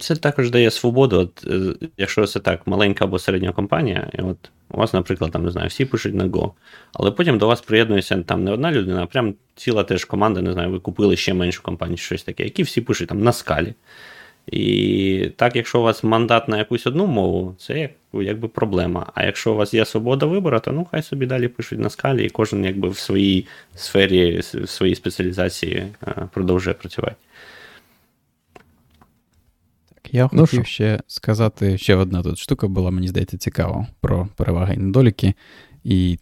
S1: Це також дає свободу. От, е, Якщо це так, маленька або середня компанія, і от у вас, наприклад, там не знаю, всі пишуть на Go, але потім до вас приєднується там не одна людина, а прям ціла теж команда, не знаю, ви купили ще меншу компанію, щось таке, які всі пишуть там на скалі. І так, якщо у вас мандат на якусь одну мову, це якби проблема. А якщо у вас є свобода вибору, то ну хай собі далі пишуть на скалі, і кожен якби в своїй сфері, в своїй спеціалізації е, продовжує працювати.
S3: Я ну, хотів що? ще сказати, ще одна тут штука була, мені здається, цікава про переваги і недоліки. І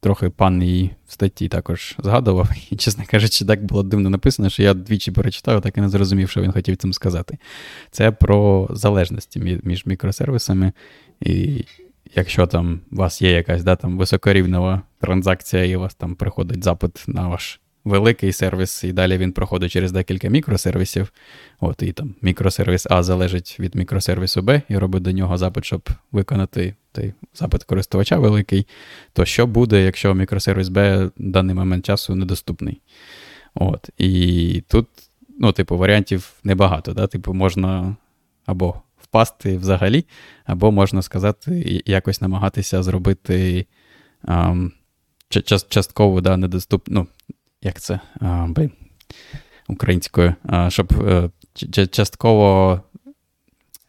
S3: трохи пан її в статті також згадував. І, чесно кажучи, так було дивно написано, що я двічі перечитав, так і не зрозумів, що він хотів цим сказати. Це про залежності між мікросервісами. І якщо там у вас є якась да, там, високорівнева транзакція, і у вас там приходить запит на ваш великий сервіс, і далі він проходить через декілька мікросервісів. От, І там мікросервіс А залежить від мікросервісу Б і робить до нього запит, щоб виконати той запит користувача великий. То що буде, якщо мікросервіс Б в даний момент часу недоступний? От, І тут, ну, типу, варіантів небагато. Да? Типу, можна або впасти взагалі, або можна сказати, якось намагатися зробити. Um, частково да, недоступно. Ну, як це? Українською, щоб е, частково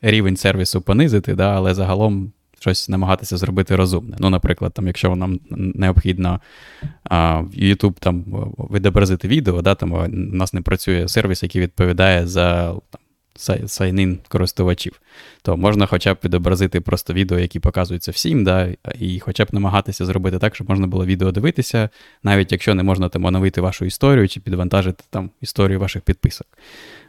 S3: рівень сервісу понизити, да, але загалом щось намагатися зробити розумне. Ну, наприклад, там, якщо нам необхідно а, YouTube там відобразити відео, да, там у нас не працює сервіс, який відповідає за там, сайнин користувачів, то можна хоча б відобразити просто відео, які показуються всім, да, і хоча б намагатися зробити так, щоб можна було відео дивитися, навіть якщо не можна там оновити вашу історію чи підвантажити там історію ваших підписок.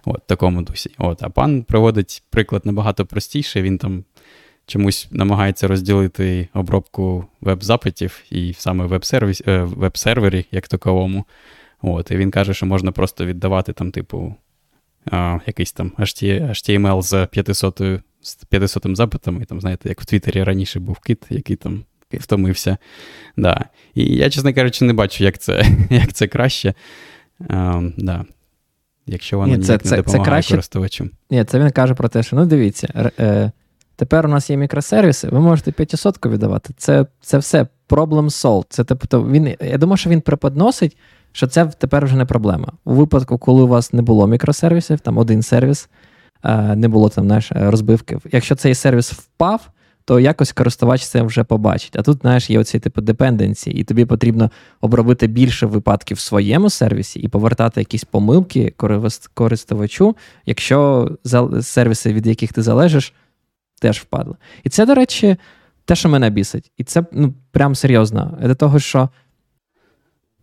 S3: От, в такому дусі. От, А пан проводить приклад набагато простіше, він там. Чомусь намагається розділити обробку веб-запитів і саме веб-сервері, веб як таковому. От, І він каже, що можна просто віддавати там, типу, а, якийсь там HTML з 500 з 500 запитом, і там, знаєте, як в Твіттері раніше був кит, який там втомився. Да. І я, чесно кажучи, не бачу, як це як це краще. А, да. Якщо воно Ні, це, не допомагає це краще... користувачу.
S2: Ні, це він каже про те, що ну дивіться, е, тепер у нас є мікросервіси, ви можете 500 віддавати. Це це все problem solved. Це, тобто, він, Я думаю, що він преподносить що це тепер вже не проблема. У випадку, коли у вас не було мікросервісів, там один сервіс, е, не було там знаєш, розбивки. Якщо цей сервіс впав, то якось користувач це вже побачить. А тут, знаєш, є оці типу депенденції, і тобі потрібно обробити більше випадків в своєму сервісі і повертати якісь помилки користувачу, якщо сервіси, від яких ти залежиш, теж впадли. І це, до речі, те, що мене бісить. І це ну, прям серйозно. До того, що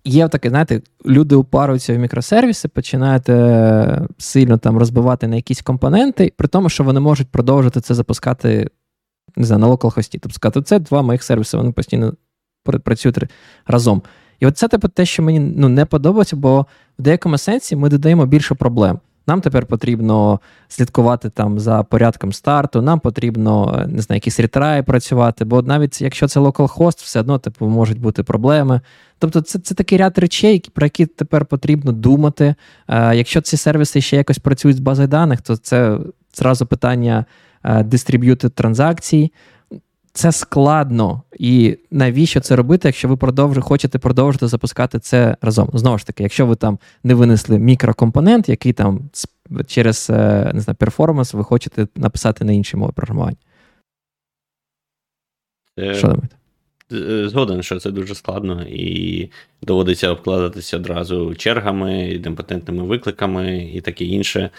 S2: Є таке, знаєте, люди упарюються в мікросервіси, починають е, сильно там розбивати на якісь компоненти, при тому, що вони можуть продовжити це запускати не знаю, на localhost і. Тобто сказати, це два моїх сервіси, вони постійно працюють разом. І от це типу, те, що мені ну, не подобається, бо в деякому сенсі ми додаємо більше проблем. Нам тепер потрібно слідкувати там за порядком старту, нам потрібно не знаю, якісь ретраї працювати, бо навіть якщо це localhost, все одно типу, можуть бути проблеми. Тобто, це це такий ряд речей, про які тепер потрібно думати. Е, Якщо ці сервіси ще якось працюють з базою даних, то це зразу питання дистриб'ютед транзакцій це складно. І навіщо це робити, якщо ви продовж... хочете продовжити запускати це разом? Знову ж таки, якщо ви там не винесли мікрокомпонент, який там через е, не знаю, перформанс ви хочете написати на іншій мові програмування.
S1: Е, що думаєте? Е, згоден, що це дуже складно, і доводиться обкладатися одразу чергами, ідемпотентними викликами і таке інше.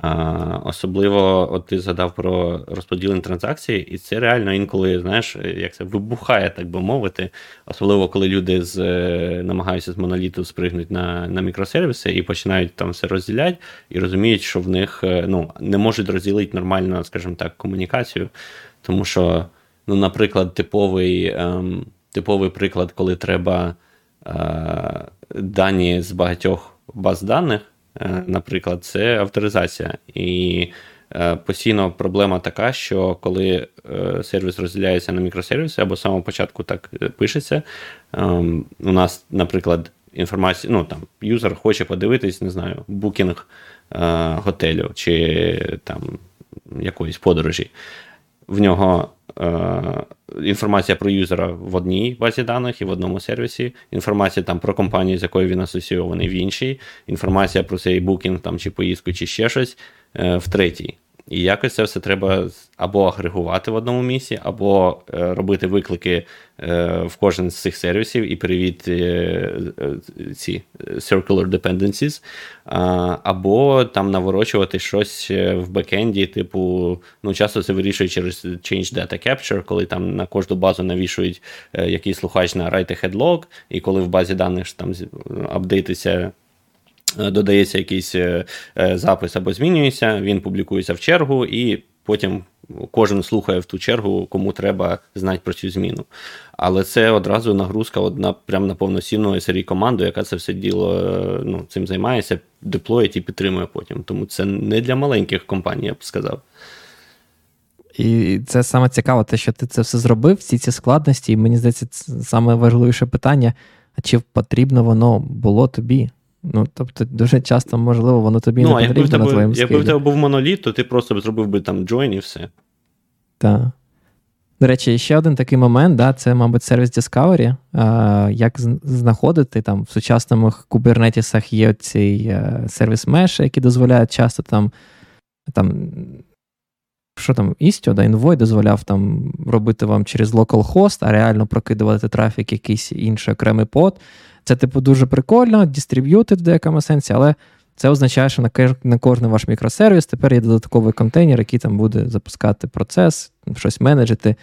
S1: А, Особливо, от ти згадав про розподілені транзакції, і це реально інколи, знаєш, як це вибухає, так би мовити. Особливо, коли люди з, е, намагаються з моноліту спригнути на на мікросервіси і починають там все розділяти, і розуміють, що в них е, ну, не можуть розділити нормально, скажімо так, комунікацію. Тому що, ну, наприклад, типовий ем, типовий приклад, коли треба е, дані з багатьох баз даних. Е, наприклад, це авторизація. І е, постійно проблема така, що коли е, сервіс розділяється на мікросервіси або з самого початку так пишеться, ем, у нас, наприклад, інформація, ну там юзер хоче подивитись, не знаю, букінг готелю чи там якоїсь подорожі. В нього Е, інформація про юзера в одній базі даних і в одному сервісі, інформація там про компанію, з якою він асоційований в іншій, інформація про цей букінг там, чи поїздку, чи ще щось е, в третій. І якось це все треба або агрегувати в одному місці, або е, робити виклики е, в кожен з цих сервісів і перевірити е, ці circular dependencies, або там наворочувати щось в бекенді, типу, ну, часто це вирішує через Change Data Capture, коли там на кожну базу навішують якийсь слухач на write ahead log, і коли в базі даних там апдейтиться додається якийсь е, е, запис або змінюється, він публікується в чергу, і потім кожен слухає в ту чергу, кому треба знати про цю зміну. Але це одразу нагрузка одна прямо на повноцінну SRE команду, яка це все діло ну, цим займається, деплоїть і підтримує потім. Тому це не для маленьких компаній, я б сказав.
S2: І це саме цікаво, те, що ти це все зробив, всі ці складності, і мені здається, це саме питання: а чи потрібно воно було тобі? Ну, тобто, дуже часто, можливо, воно тобі ну, не потрібно
S1: якби
S2: на твоєму
S1: скилі. Якби в тебе був моноліт, то ти просто б зробив би там join і все.
S2: Так. До речі, ще один такий момент, да, це, мабуть, сервіс Discovery. А, Як знаходити там в сучасному кубернетісах є цей е, сервіс Mesh, який дозволяє часто там там що там, Istio, да, Envoy дозволяв там робити вам через localhost, а реально прокидувати трафік якийсь інший окремий под. Це, типу, дуже прикольно, дистриб'ютед в деякому сенсі, але це означає, що на кожний ваш мікросервіс тепер є додатковий контейнер, який там буде запускати процес, щось менеджити.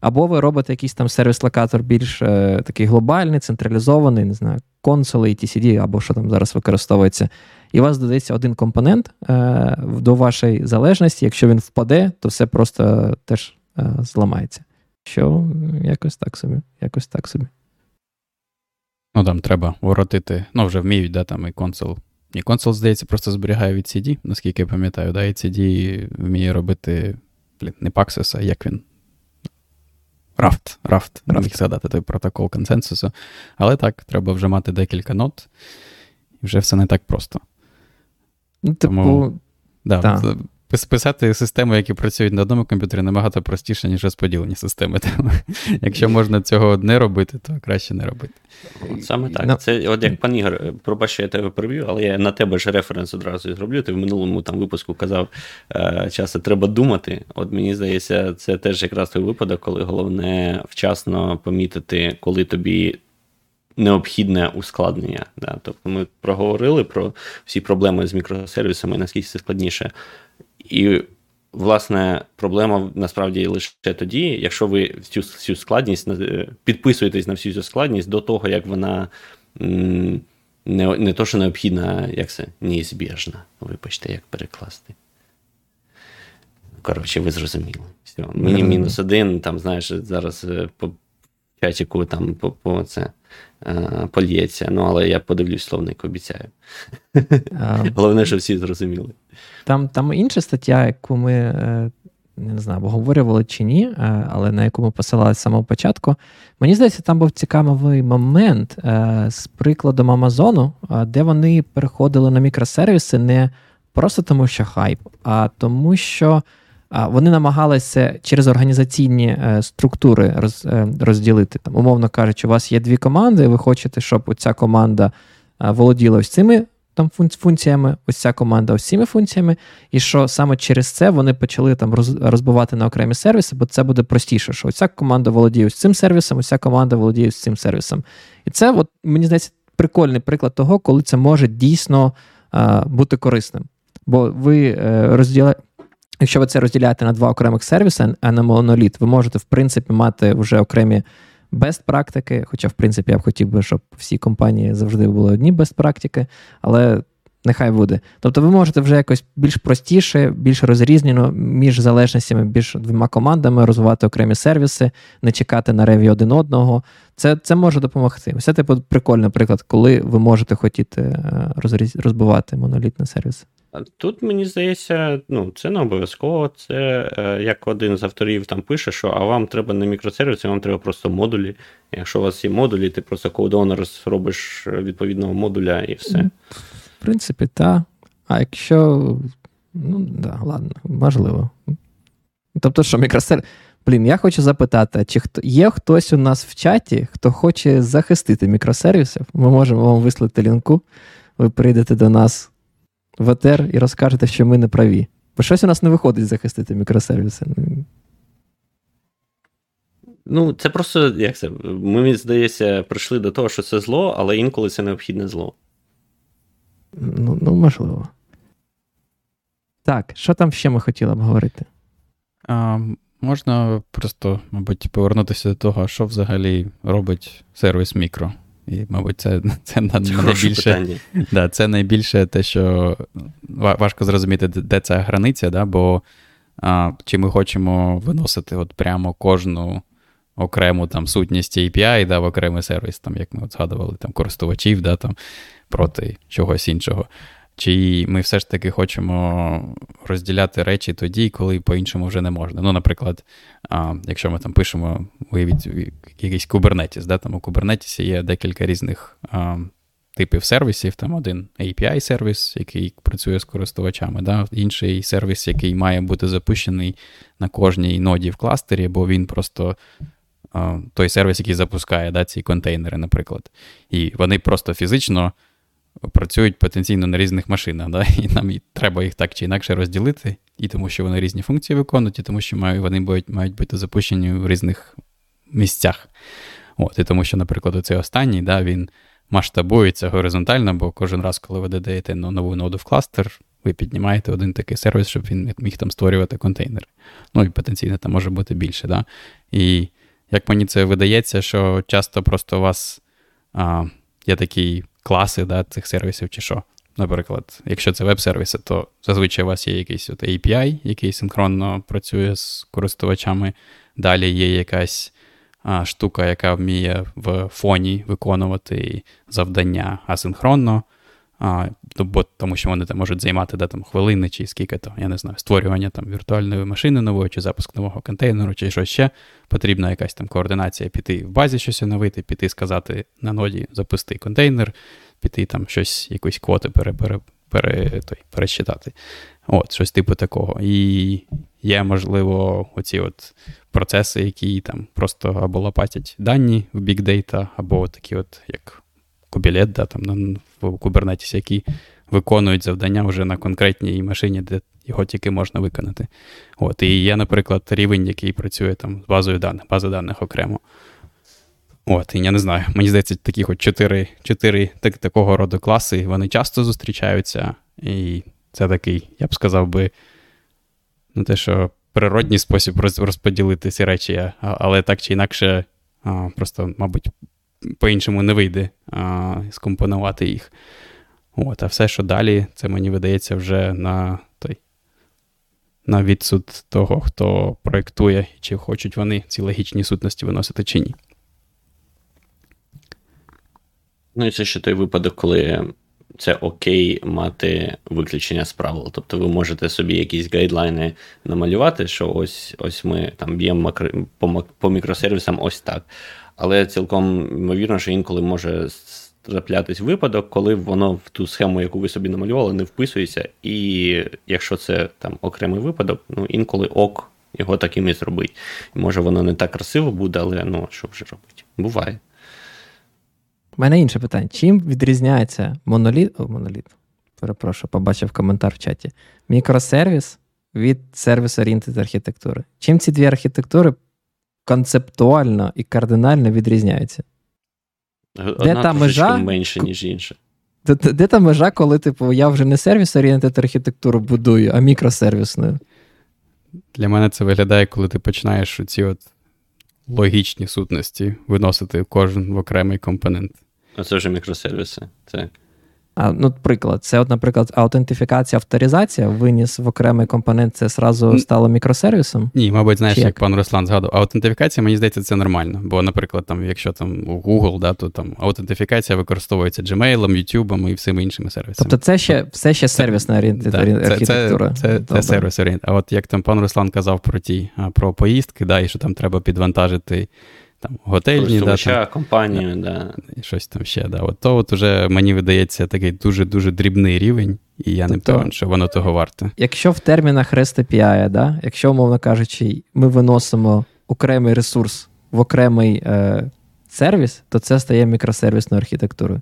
S2: Або ви робите якийсь там сервіс-локатор більш е, такий глобальний, централізований, не знаю, консоли, TCD, або що там зараз використовується. І у вас додається один компонент е, до вашої залежності. Якщо він впаде, то все просто теж е, зламається. Що якось так собі, якось так собі.
S3: Ну там треба воротити, ну вже вміють, да, там і Consul. І Consul, здається, просто зберігає в etcd, наскільки я пам'ятаю, да, etcd вміє робити блін, не Paxos, а як він. Raft, Raft, не міг згадати той протокол консенсусу. Але так, треба вже мати декілька нод, і вже все не так просто.
S2: Ну, типу, Тому,
S3: да, та писати системи, які працюють на одному комп'ютері, набагато простіше, ніж розподілені системи. Тому, якщо можна цього не робити, то краще не робити.
S1: Саме так. No. Це от як пан Ігор, пробач, що я тебе переб'ю, але я на тебе ж референс одразу зроблю. Ти в минулому там випуску казав, е, часто треба думати. От мені здається, це теж якраз той випадок, коли головне вчасно помітити, коли тобі. Необхідне ускладнення. Да? Тобто ми проговорили про всі проблеми з мікросервісами, наскільки це складніше. І, власне, проблема насправді лише тоді, якщо ви всю всю складність підписуєтесь на всю цю складність до того, як вона не не то, що необхідна, як це неізбіжна. Вибачте, як перекласти. Коротше, ви зрозуміли. Все. Мені мінус один, там, знаєш, зараз е, по чатіку там по, по це. Е, польється. Ну, але я подивлюсь словник, обіцяю. Головне, що всі зрозуміли.
S2: Там там інша стаття, яку ми е, не знаю, обговорювали чи ні, е, але на яку ми посилали з самого початку. Мені здається, там був цікавий момент з прикладом Амазону, де вони переходили на мікросервіси не просто тому, що хайп, а тому, що. Вони намагалися через організаційні е, структури е, розділити. Там, Умовно кажучи, у вас є дві команди, ви хочете, щоб ця команда е, володіла ось цими там функціями, ось ця команда ось цими функціями, і що саме через це вони почали там розбивати на окремі сервіси, бо це буде простіше, що ця команда володіє ось цим сервісом, ось ця команда володіє ось цим сервісом. І це, от, мені здається, прикольний приклад того, коли це може дійсно бути корисним. Бо ви розділяєте. Якщо ви це розділяєте на два окремих сервіси, а не моноліт, ви можете, в принципі, мати вже окремі бест практики. Хоча, в принципі, я б хотів би, щоб всі компанії завжди були одні бест практики, але нехай буде. Тобто ви можете вже якось більш простіше, більш розрізнено між залежностями, більш двома командами розвивати окремі сервіси, не чекати на реві один одного. Це це може допомогти. Це типу прикольний приклад, коли ви можете хотіти е, розбивати монолітний сервіс.
S1: Тут мені здається, ну це не обов'язково. Це е, як один з авторів там пише, що а вам треба не мікросервіси, вам треба просто модулі. Якщо у вас є модулі, ти просто коудонер робиш відповідного модуля і все.
S2: В принципі, так. А якщо. Ну, да, ладно, можливо. Тобто, що мікросервіс. Блін, я хочу запитати, чи хто є хтось у нас в чаті, хто хоче захистити мікросервісів? Ми можемо вам вислати лінку. Ви прийдете до нас в ЕТР і розкажете, що ми не праві. Бо щось у нас не виходить захистити мікросервіси.
S1: Ну, це просто як це? Ми, здається, прийшли до того, що це зло, але інколи це необхідне зло.
S2: Ну, ну можливо. Так, що там ще ми хотіли б говорити?
S3: А, Можна просто, мабуть, повернутися до того, що взагалі робить сервіс мікро. І, мабуть, це це, найбільше да, це найбільше те, що важко зрозуміти, де ця границя, да, бо а, чи ми хочемо виносити от прямо кожну окрему там сутність API да, в окремий сервіс, там, як ми от згадували, там користувачів да, там, проти чогось іншого. Чи ми все ж таки хочемо розділяти речі тоді, коли по-іншому вже не можна. Ну, наприклад, а, якщо ми там пишемо, уявіть, якийсь Kubernetes, да, там у Kubernetes є декілька різних а, типів сервісів. Там один API-сервіс, який працює з користувачами, да, інший сервіс, який має бути запущений на кожній ноді в кластері, бо він просто. Той сервіс, який запускає да, ці контейнери, наприклад. І вони просто фізично працюють потенційно на різних машинах, да? і нам треба їх так чи інакше розділити, і тому що вони різні функції виконують, і тому що вони мають, мають бути запущені в різних місцях. От, І тому що, наприклад, оцей останній, да, він масштабується горизонтально, бо кожен раз, коли ви додаєте нову ноду в кластер, ви піднімаєте один такий сервіс, щоб він міг там створювати контейнери. Ну і потенційно там може бути більше. Да? І як мені це видається, що часто просто у вас а, є такі класи да, цих сервісів чи що. Наприклад, якщо це веб-сервіси, то зазвичай у вас є якийсь от API, який синхронно працює з користувачами. Далі є якась а, штука, яка вміє в фоні виконувати завдання асинхронно а, ну, бо, тому що вони там можуть займати да, там, хвилини чи скільки то, я не знаю, створювання там віртуальної машини нової, чи запуск нового контейнеру, чи щось ще. Потрібна якась там координація, піти в базі щось оновити, піти сказати на ноді запусти контейнер, піти там щось, якусь квоту пере, пере, той, пересчитати. От, щось типу такого. І є, можливо, оці от процеси, які там просто або лопатять дані в Data, або такі, от, як кубілет, да, там на, в Kubernetes, які виконують завдання вже на конкретній машині, де його тільки можна виконати. От, І є, наприклад, рівень, який працює там з базою даних, база даних окремо. От, І я не знаю, мені здається, такі хоч чотири чотири так, такого роду класи, вони часто зустрічаються. І це такий, я б сказав би, ну те, що природній спосіб розподілити ці речі, але так чи інакше, просто, мабуть, по-іншому не вийде а, скомпонувати їх. От, А все, що далі, це мені видається вже на той, на відсуд того, хто проєктує, чи хочуть вони ці логічні сутності виносити чи ні.
S1: Ну і це ще той випадок, коли це окей мати виключення з правил. Тобто ви можете собі якісь гайдлайни намалювати, що ось ось ми там б'ємо по, по мікросервісам ось так. Але цілком ймовірно, що інколи може траплятись випадок, коли воно в ту схему, яку ви собі намалювали, не вписується. І якщо це там окремий випадок, ну інколи ок його таким і зробить. Може, воно не так красиво буде, але ну що вже робити? Буває.
S2: У мене інше питання: чим відрізняється моноліт? О, моноліт. Перепрошую, побачив коментар в чаті. Мікросервіс від сервіс-орієнтед архітектури. Чим ці дві архітектури концептуально і кардинально відрізняються?
S1: Одна де та межа менше, ніж інша.
S2: Де, де, де та межа, коли, типу, я вже не сервіс-орієнтед архітектуру будую, а мікросервісною?
S3: Для мене це виглядає, коли ти починаєш ці от логічні сутності виносити кожен в окремий компонент.
S1: А це вже мікросервіси. Це
S2: а, ну, Приклад, це, от, наприклад, аутентифікація, авторизація виніс в окремий компонент, це зразу стало мікросервісом?
S3: Ні, мабуть, знаєш, як? як пан Руслан згадував, аутентифікація, мені здається, це нормально. Бо, наприклад, там, якщо там у Google, да, то там аутентифікація використовується Gmail, YouTube і всіми іншими сервісами.
S2: Тобто це ще все ще сервісна архітектура.
S3: Це, це, це, це сервіс орієнт. А от як там пан Руслан казав про ті про поїздки, да, і що там треба підвантажити там готельні,
S1: да, там, компанію, да.
S3: щось там ще. Да. От То от уже мені видається такий дуже-дуже дрібний рівень, і я тобто, не певен, що воно того варте.
S2: Якщо в термінах REST API, да, якщо, умовно кажучи, ми виносимо окремий ресурс в окремий е, сервіс, то це стає мікросервісною архітектурою.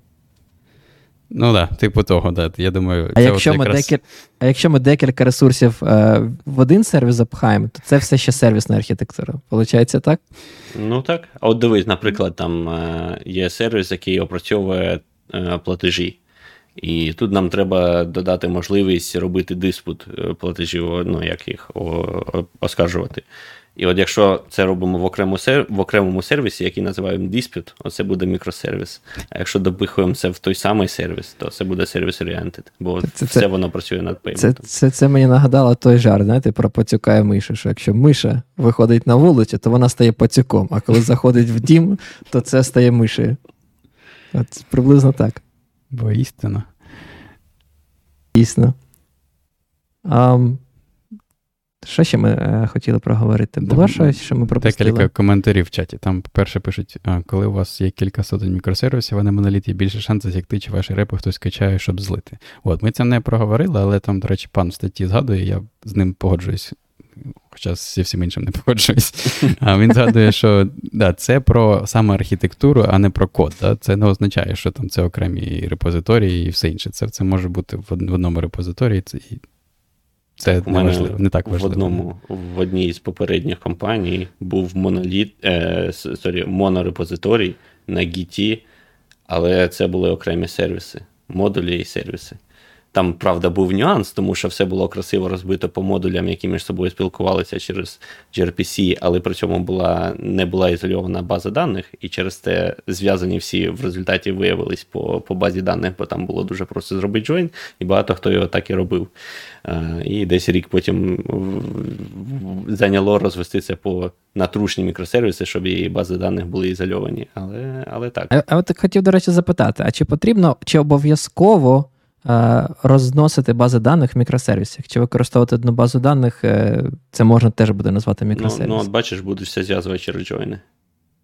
S3: Ну так, да, типу того, да. Я думаю,
S2: а це якщо, от ми якраз... декіль... а якщо ми декілька ресурсів е, в один сервіс запхаємо, то це все ще сервісна архітектура. Получається так?
S1: Ну так. А от дивись, наприклад, там е, є сервіс, який опрацьовує е, платежі. І тут нам треба додати можливість робити диспут е, платежів, ну як їх оскаржувати. І от якщо це робимо в окрему сер... в окремому сервісі, який називаємо Dispute, оце буде мікросервіс. А якщо допихуємо це в той самий сервіс, то це буде сервіс Oriented, бо це, все це, воно працює над пейментом.
S2: Це, це це, мені нагадало той жарт, знаєте, про пацюка і миша, що якщо миша виходить на вулицю, то вона стає пацюком, а коли заходить в дім, то це стає мишею. От Приблизно так.
S3: Бо істина.
S2: Дійсно. Um, що ще ми е, хотіли проговорити? Було щось, що ми пропустили?
S3: Декілька коментарів в чаті. Там, по-перше, пишуть, коли у вас є кілька сотень мікросервісів, а на моноліт є більше шансів зякти, чи ваші репи хтось качає, щоб злити. От, Ми це не проговорили, але там, до речі, пан в статті згадує, я з ним погоджуюсь. Хоча зі всім іншим не погоджуюсь. А Він згадує, що да, це про саме архітектуру, а не про код. Да? Це не означає, що там це окремі репозиторії і все інше. Це це може бути в одному репозиторії, це, це не важливо, не так важливо.
S1: В одному, в одній з попередніх компаній був моноліт, е, sorry, монорепозиторій на GT, але це були окремі сервіси, модулі і сервіси. Там, правда, був нюанс, тому що все було красиво розбито по модулям, які між собою спілкувалися через gRPC, але при цьому була не була ізольована база даних, і через те зв'язані всі в результаті виявились по по базі даних, бо там було дуже просто зробити join, і багато хто його так і робив. І десь рік потім зайняло розвести це по натрушні мікросервіси, щоб її бази даних були ізольовані. Але але так.
S2: А, а от хотів, до речі, запитати: а чи потрібно, чи обов'язково? Е, розносити бази даних в мікросервісах. Чи використовувати одну базу даних, е, це можна теж буде назвати мікросервіс.
S1: Ну, ну от бачиш, будеш все зв'язувати через джойни.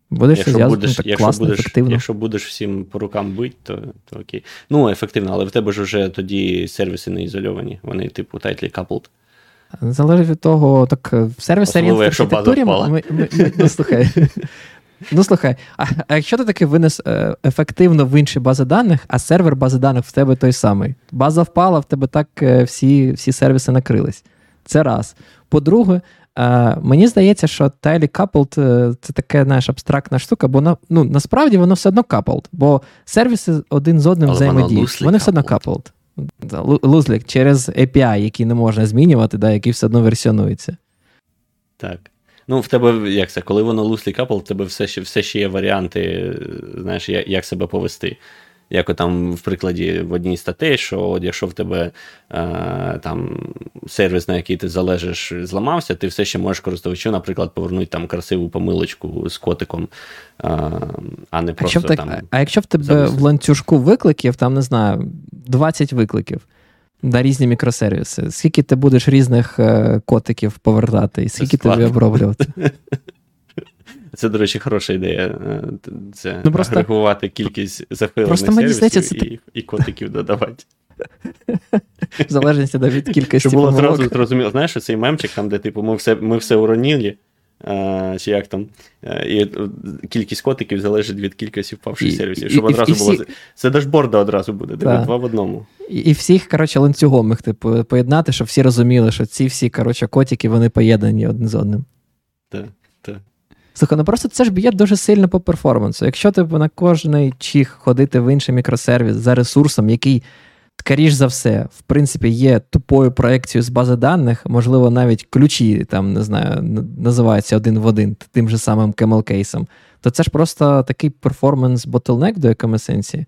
S2: Будеш якщо зв'язувати, будеш, ну, так
S1: якщо
S2: класно,
S1: будеш,
S2: ефективно.
S1: Якщо будеш всім по рукам бити, то то окей. Ну, ефективно, але в тебе ж вже тоді сервіси не ізольовані, вони, типу, tightly coupled.
S2: Залежить від того, так в сервіс архітектурі ми, ми, ми, ну, слухай, Ну слухай, а, а якщо ти таки винес е, ефективно в інші бази даних, а сервер бази даних в тебе той самий. База впала, в тебе так е, всі всі сервіси накрились. Це раз. По-друге, е, мені здається, що Tightly Coupled е, це таке знаєш, абстрактна штука, бо на, ну, насправді воно все одно coupled, бо сервіси один з одним взаємодіють. Вони все одно coupled. Лузлік через API, який не можна змінювати, да, який все одно версіонується.
S1: Так. Ну, в тебе як це, коли воно loosely coupled, в тебе все ще все ще є варіанти, знаєш, як, як себе повести. Як там в прикладі в одній статей, що от якщо в тебе е, там сервіс, на який ти залежиш, зламався, ти все ще можеш користувачу, наприклад, повернути там красиву помилочку з котиком, е, а не просто.
S2: А,
S1: там...
S2: а якщо в тебе завис... в ланцюжку викликів, там не знаю, 20 викликів, на різні мікросервіси. Скільки ти будеш різних е, котиків повертати, і скільки тобі оброблювати?
S1: Це, до речі, хороша ідея. Е, це ну, просто, агрегувати кількість захилених сервісів здається, це... і, і котиків додавати.
S2: В залежності від кількості.
S1: Щоб було одразу зрозуміло, знаєш, цей мемчик, там, де типу, ми все ми все уронили, чи як там, і кількість котиків залежить від кількості впавших сервісів. Щоб і, одразу і всі... було. Це дашборда одразу буде, диви, два в одному.
S2: І, і всіх, коротше, ланцюгом їх типу, поєднати, щоб всі розуміли, що ці всі коротше, котики вони поєднані один з одним.
S1: Так, так.
S2: Слухай, ну просто це ж б'є дуже сильно по перформансу. Якщо типу, на кожний чих ходити в інший мікросервіс за ресурсом, який скоріш за все, в принципі, є тупою проекцією з бази даних, можливо, навіть ключі там, не знаю, називаються один в один тим же самим camel кейсом, то це ж просто такий перформанс ботлнек до якому сенсі.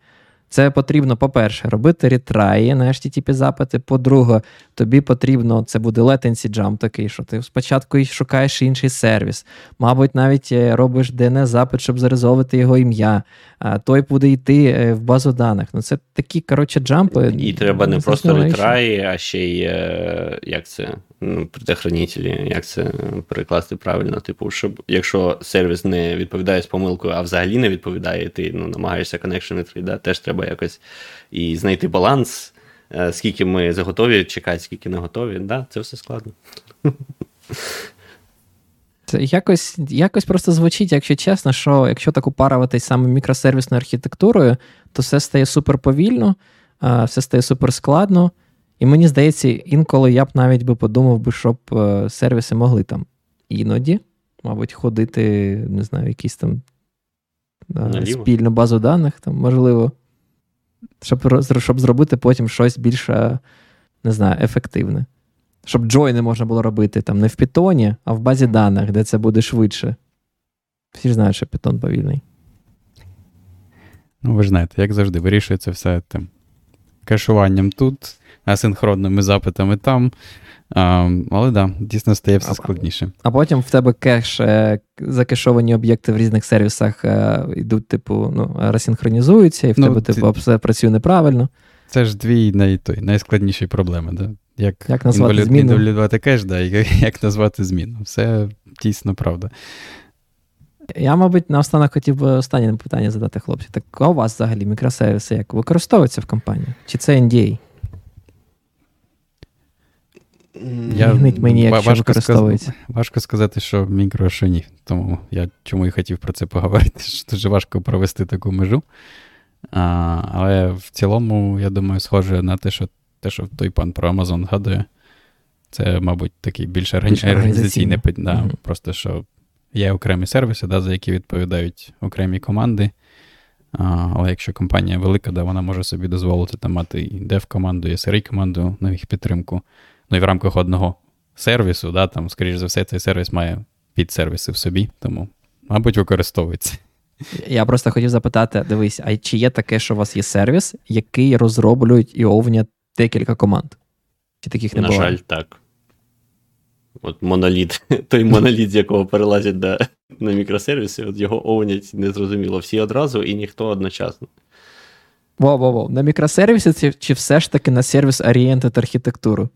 S2: Це потрібно, по-перше, робити ретраї на http запити. По-друге, тобі потрібно, це буде latency jump такий, що ти спочатку шукаєш інший сервіс. Мабуть, навіть е, робиш DNS-запит, щоб зарезовувати його ім'я. а Той буде йти е, в базу даних. Ну, Це такі, коротше, джампи.
S1: І треба не просто ретраї, а ще й е, як це ну, предохранителі, як це перекласти правильно. Типу, щоб якщо сервіс не відповідає з помилкою, а взагалі не відповідає, ти ну, намагаєшся connection відкрити, да, теж треба якось і знайти баланс, скільки ми готові чекати, скільки не готові. Да, Це все складно.
S2: Це якось якось просто звучить, якщо чесно, що якщо так упаруватись саме мікросервісною архітектурою, то все стає супер повільно, все стає супер складно. І мені здається, інколи я б навіть би подумав, би, щоб е, сервіси могли там іноді, мабуть, ходити, не знаю, якісь там Наліво. спільну базу даних, там, можливо, щоб щоб зробити потім щось більш, не знаю, ефективне. щоб джойни можна було робити там не в Python, а в базі даних, де це буде швидше. Всі ж знають, що Python повільний.
S3: Ну, ви ж знаєте, як завжди, вирішується все тим кешуванням тут, асинхронними запитами там. А, Але так, да, дійсно стає все складніше.
S2: А потім в тебе кеш, е, закешовані об'єкти в різних сервісах е, йдуть, типу, ну, розсинхронізуються, і в ну, тебе, ти... типу, все працює неправильно.
S3: Це ж дві най, той, найскладніші проблеми. Да? Як,
S2: як назвати інвалід, зміну?
S3: інвалідувати кеш, да, і як назвати зміну. Все дійсно правда.
S2: Я, мабуть, наостанок хотів би останнє питання задати хлопці. Так а у вас взагалі мікросервіси як використовуються в компанії? Чи це NDA? Я, мені, якщо важко використовується.
S3: Важко сказати, що мікро, що ні. Тому я чому і хотів про це поговорити, що дуже важко провести таку межу. А, Але в цілому, я думаю, схоже на те, що те, що той пан про Amazon згадує, це, мабуть, такий більш організаційний да, mm-hmm. просто що є окремі сервіси, да, за які відповідають окремі команди. А, Але якщо компанія велика, да, вона може собі дозволити там мати і dev-команду, і sre команду на їх підтримку. Ну і в рамках одного сервісу, да, там, скоріш за все, цей сервіс має підсервіси в собі, тому, мабуть, використовується.
S2: Я просто хотів запитати: дивись, а чи є таке, що у вас є сервіс, який розроблюють і овнять декілька команд? Чи таких не
S1: На
S2: було?
S1: жаль, так. От моноліт, той моноліт, з якого перелазять на, на мікросервіси, от його овнять незрозуміло. Всі одразу і ніхто одночасно.
S2: Во-во-во. На мікросервісі чи, чи все ж таки на сервіс орієнтед архітектуру?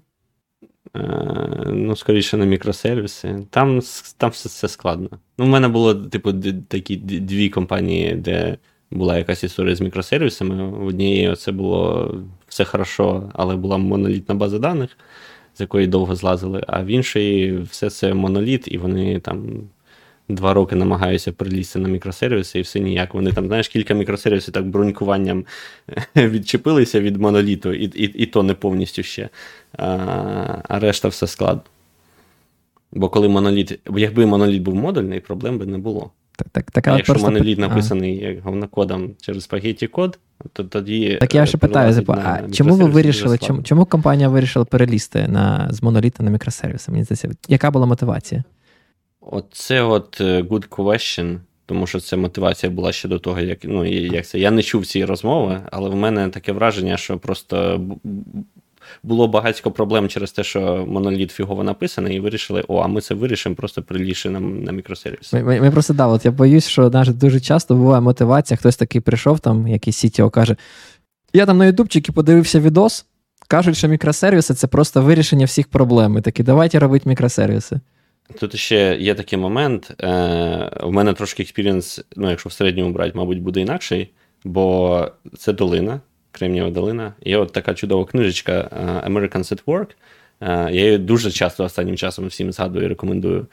S1: Е, ну, скоріше на мікросервіси. Там там все це складно. Ну, У мене було, типу, такі дві компанії, де була якась історія з мікросервісами. В однієї це було все хорошо, але була монолітна база даних, з якої довго злазили, а в іншої все це моноліт, і вони там два роки намагаюся прилізти на мікросервіси, і все ніяк. Вони там, знаєш, кілька мікросервісів так бронькуванням відчепилися від моноліту, і і, і то не повністю ще. А а решта все складно. Бо коли моноліт, якби моноліт був модульний, проблем би не було.
S2: Так, так, так,
S1: а Якщо просто... моноліт написаний як говнокодом через спагетті код, то тоді.
S2: Так я ще питаю, типу, а чому ви вирішили, чому чому компанія вирішила перелізти на, з моноліта на мікросервіси? Мені здається, яка була мотивація?
S1: Оце от е, good question, тому що це мотивація була ще до того, як ну, як це. Я не чув цієї розмови, але в мене таке враження, що просто було багатько проблем через те, що моноліт фігово написаний, і вирішили, о, а ми це вирішимо, просто прилізши на, на мікросервіс.
S2: Ми, ми, ми просто да, от я боюсь, що навіть дуже часто буває мотивація, хтось такий прийшов, там, якийсь CTO каже: Я там на ютубчики подивився відос, кажуть, що мікросервіси це просто вирішення всіх проблем. І такі, давайте робити мікросервіси.
S1: Тут ще є такий момент. Е, У мене трошки experience, ну, якщо в середньому брати, мабуть, буде інакший, бо це долина, Кремнієва долина. Є от така чудова книжечка е, Americans at Work. Е, я її дуже часто останнім часом всім згадую і рекомендую.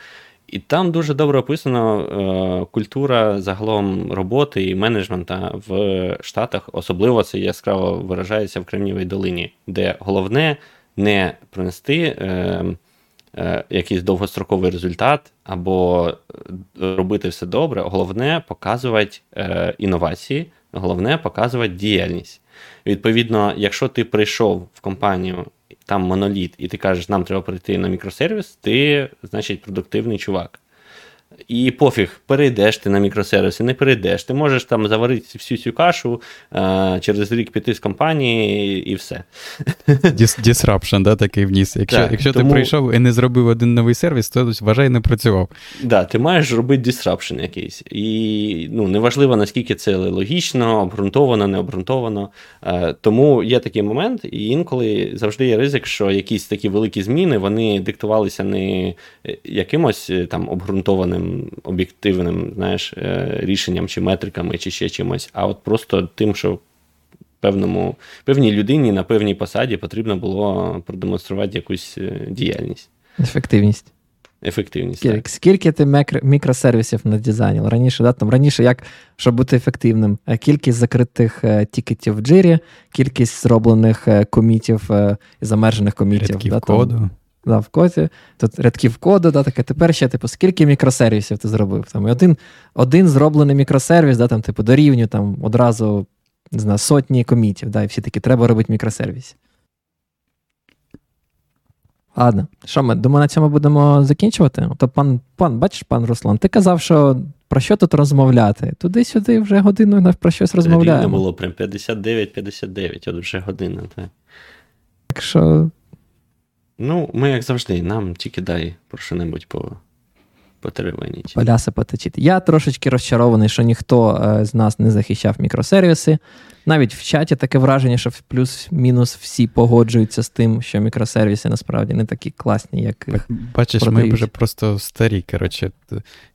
S1: І там дуже добре описано е, культура загалом роботи і менеджмента в Штатах. Особливо це яскраво виражається в Кремнієвій долині, де головне не принести. Е, якийсь довгостроковий результат, або е, робити все добре. Головне показувати е, інновації, головне показувати діяльність. Відповідно, якщо ти прийшов в компанію, там моноліт, і ти кажеш, нам треба прийти на мікросервіс, ти, значить, продуктивний чувак. І пофіг, перейдеш ти на мікросервіси, не перейдеш. Ти можеш там заварити всю цю кашу а, через рік піти з компанії і все.
S3: Disruption, да, такий вніс. Якщо так, якщо тому... ти прийшов і не зробив один новий сервіс, то вважай, не працював.
S1: Так, да, ти маєш робити disruption якийсь. І ну, неважливо, наскільки це логічно, обґрунтовано, не обґрунтовано. А, тому є такий момент, і інколи завжди є ризик, що якісь такі великі зміни вони диктувалися не якимось е, там обґрунтованим об'єктивним знаєш, е, рішенням чи метриками, чи ще чимось, а от просто тим, що певному, певній людині на певній посаді потрібно було продемонструвати якусь е, діяльність.
S2: Ефективність.
S1: Ефективність.
S2: Скільки, так. скільки ти мікросервісів надизайнів? Раніше, да, там, раніше, як, щоб бути ефективним, е, кількість закритих тікетів в джирі, кількість зроблених комітів і замержених комітів.
S3: Рядків да, коду.
S2: Да, в коді, тут рядків коду, да, таке. Тепер ще, типу, скільки мікросервісів ти зробив? Там, і Один один зроблений мікросервіс, да, там, типу, дорівнює там, одразу не знаю, сотні комітів, да, і всі такі, треба робити мікросервіс. Ладно, що ми думаю, на цьому будемо закінчувати? То пан, пан, бачиш, пан Руслан, ти казав, що про що тут розмовляти? Туди-сюди вже годину про щось розмовляємо.
S1: Рівно було прям 59-59, от вже година. Так.
S2: так що.
S1: Ну, ми, як завжди, нам тільки дай про що-небудь по потеревеніті.
S2: Поляси потечити. Я трошечки розчарований, що ніхто е, з нас не захищав мікросервіси. Навіть в чаті таке враження, що плюс-мінус всі погоджуються з тим, що мікросервіси насправді не такі класні, як. їх
S3: Бачиш,
S2: продають.
S3: ми вже просто старі. Коротше,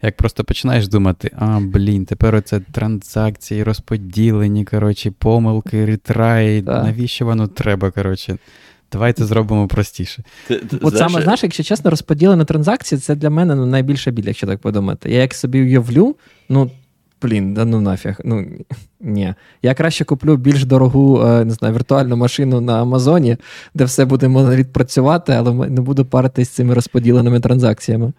S3: як просто починаєш думати, а, блін, тепер оце транзакції розподілені, коротше, помилки, ретраї, навіщо воно треба, коротше. Давайте зробимо простіше.
S1: Ти- ти
S2: От саме, знаєш, якщо чесно, розподілені транзакції, це для мене ну, найбільша біль, якщо так подумати. Я як собі уявлю, ну. Блін, да ну нафіг. Ну ні. Я краще куплю більш дорогу, е, не знаю, віртуальну машину на Амазоні, де все буде моноліт працювати, але не буду паритись з цими розподіленими транзакціями.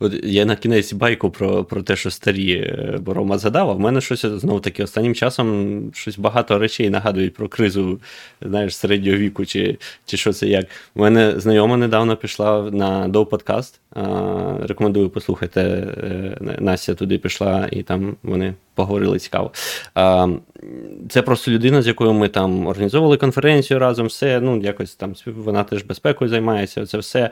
S1: От я на кінець байку про, про те, що старі, е, Рома згадав, а в мене щось знову таки останнім часом щось багато речей нагадують про кризу знаєш, середнього віку, чи, чи що це як. У мене знайома недавно пішла на Доу подкаст. Рекомендую послухайте. е, Настя туди пішла, і там вони поговорили цікаво. Це просто людина, з якою ми там організовували конференцію разом, все. Ну, якось там вона теж безпекою займається, це все.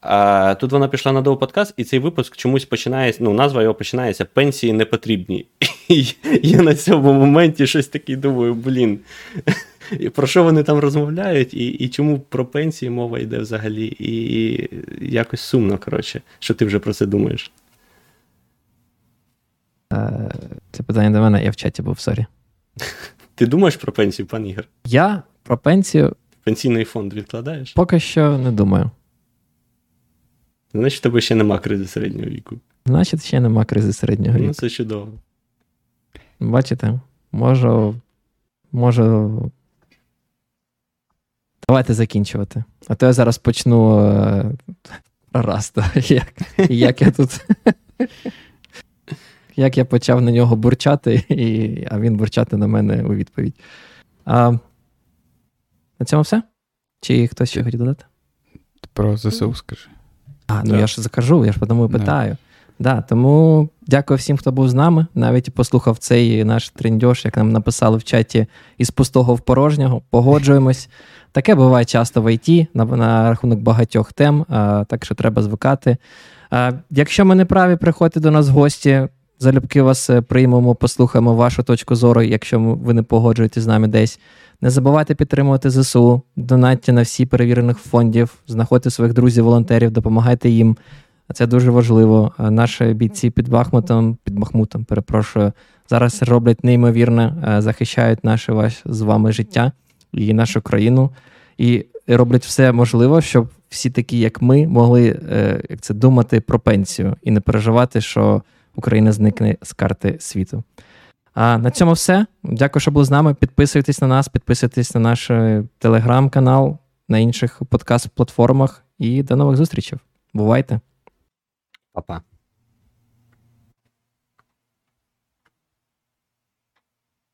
S1: А тут вона пішла на подкаст, і цей випуск чомусь починається. Ну, назва його починається Пенсії не потрібні. І я на цьому моменті щось таке думаю, блін. Про що вони там розмовляють, і і чому про пенсії мова йде взагалі, і якось сумно, коротше, що ти вже про це думаєш.
S2: Е, Це питання до мене, я в чаті був, sorry.
S1: Ти думаєш про пенсію, пан Ігор?
S2: Я про пенсію
S1: Пенсійний фонд відкладаєш?
S2: поки що не думаю.
S1: Значить, в тебе ще нема кризи середнього віку.
S2: Значить, ще нема кризи середнього віку.
S1: Ну, це чудово.
S2: Бачите, можу. Можу. Давайте закінчувати. А то я зараз почну е, Раста. Як, як я тут. Як я почав на нього бурчати, і, а він бурчати на мене у відповідь. А, на цьому все? Чи хтось ще хотів додати?
S3: Про ЗСУ скажи.
S2: А, ну
S1: Да.
S2: я ж закажу, я ж тому і питаю. Да, тому дякую всім, хто був з нами. Навіть послухав цей наш трендьош, як нам написали в чаті, із пустого в порожнього. Погоджуємось. Таке буває часто в ІТ на, на рахунок багатьох тем, а, так що треба звикати. А, якщо ми не праві, приходьте до нас в гості. Залюбки вас е, приймемо, послухаємо вашу точку зору, якщо ви не погоджуєтесь з нами десь. Не забувайте підтримувати ЗСУ, донатьте на всі перевірених фондів, знаходьте своїх друзів-волонтерів, допомагайте їм. Це дуже важливо. Наші бійці під Бахмутом, під Бахмутом, перепрошую, зараз роблять неймовірне, е, захищають наше ваш з вами життя і нашу країну, і роблять все можливе, щоб всі такі, як ми, могли е, як це думати про пенсію і не переживати, що Україна зникне з карти світу. А на цьому все. Дякую, що були з нами. Підписуйтесь на нас, підписуйтесь на наш е, телеграм-канал, на інших подкаст-платформах. І до нових зустрічей. Бувайте!
S1: Па-па.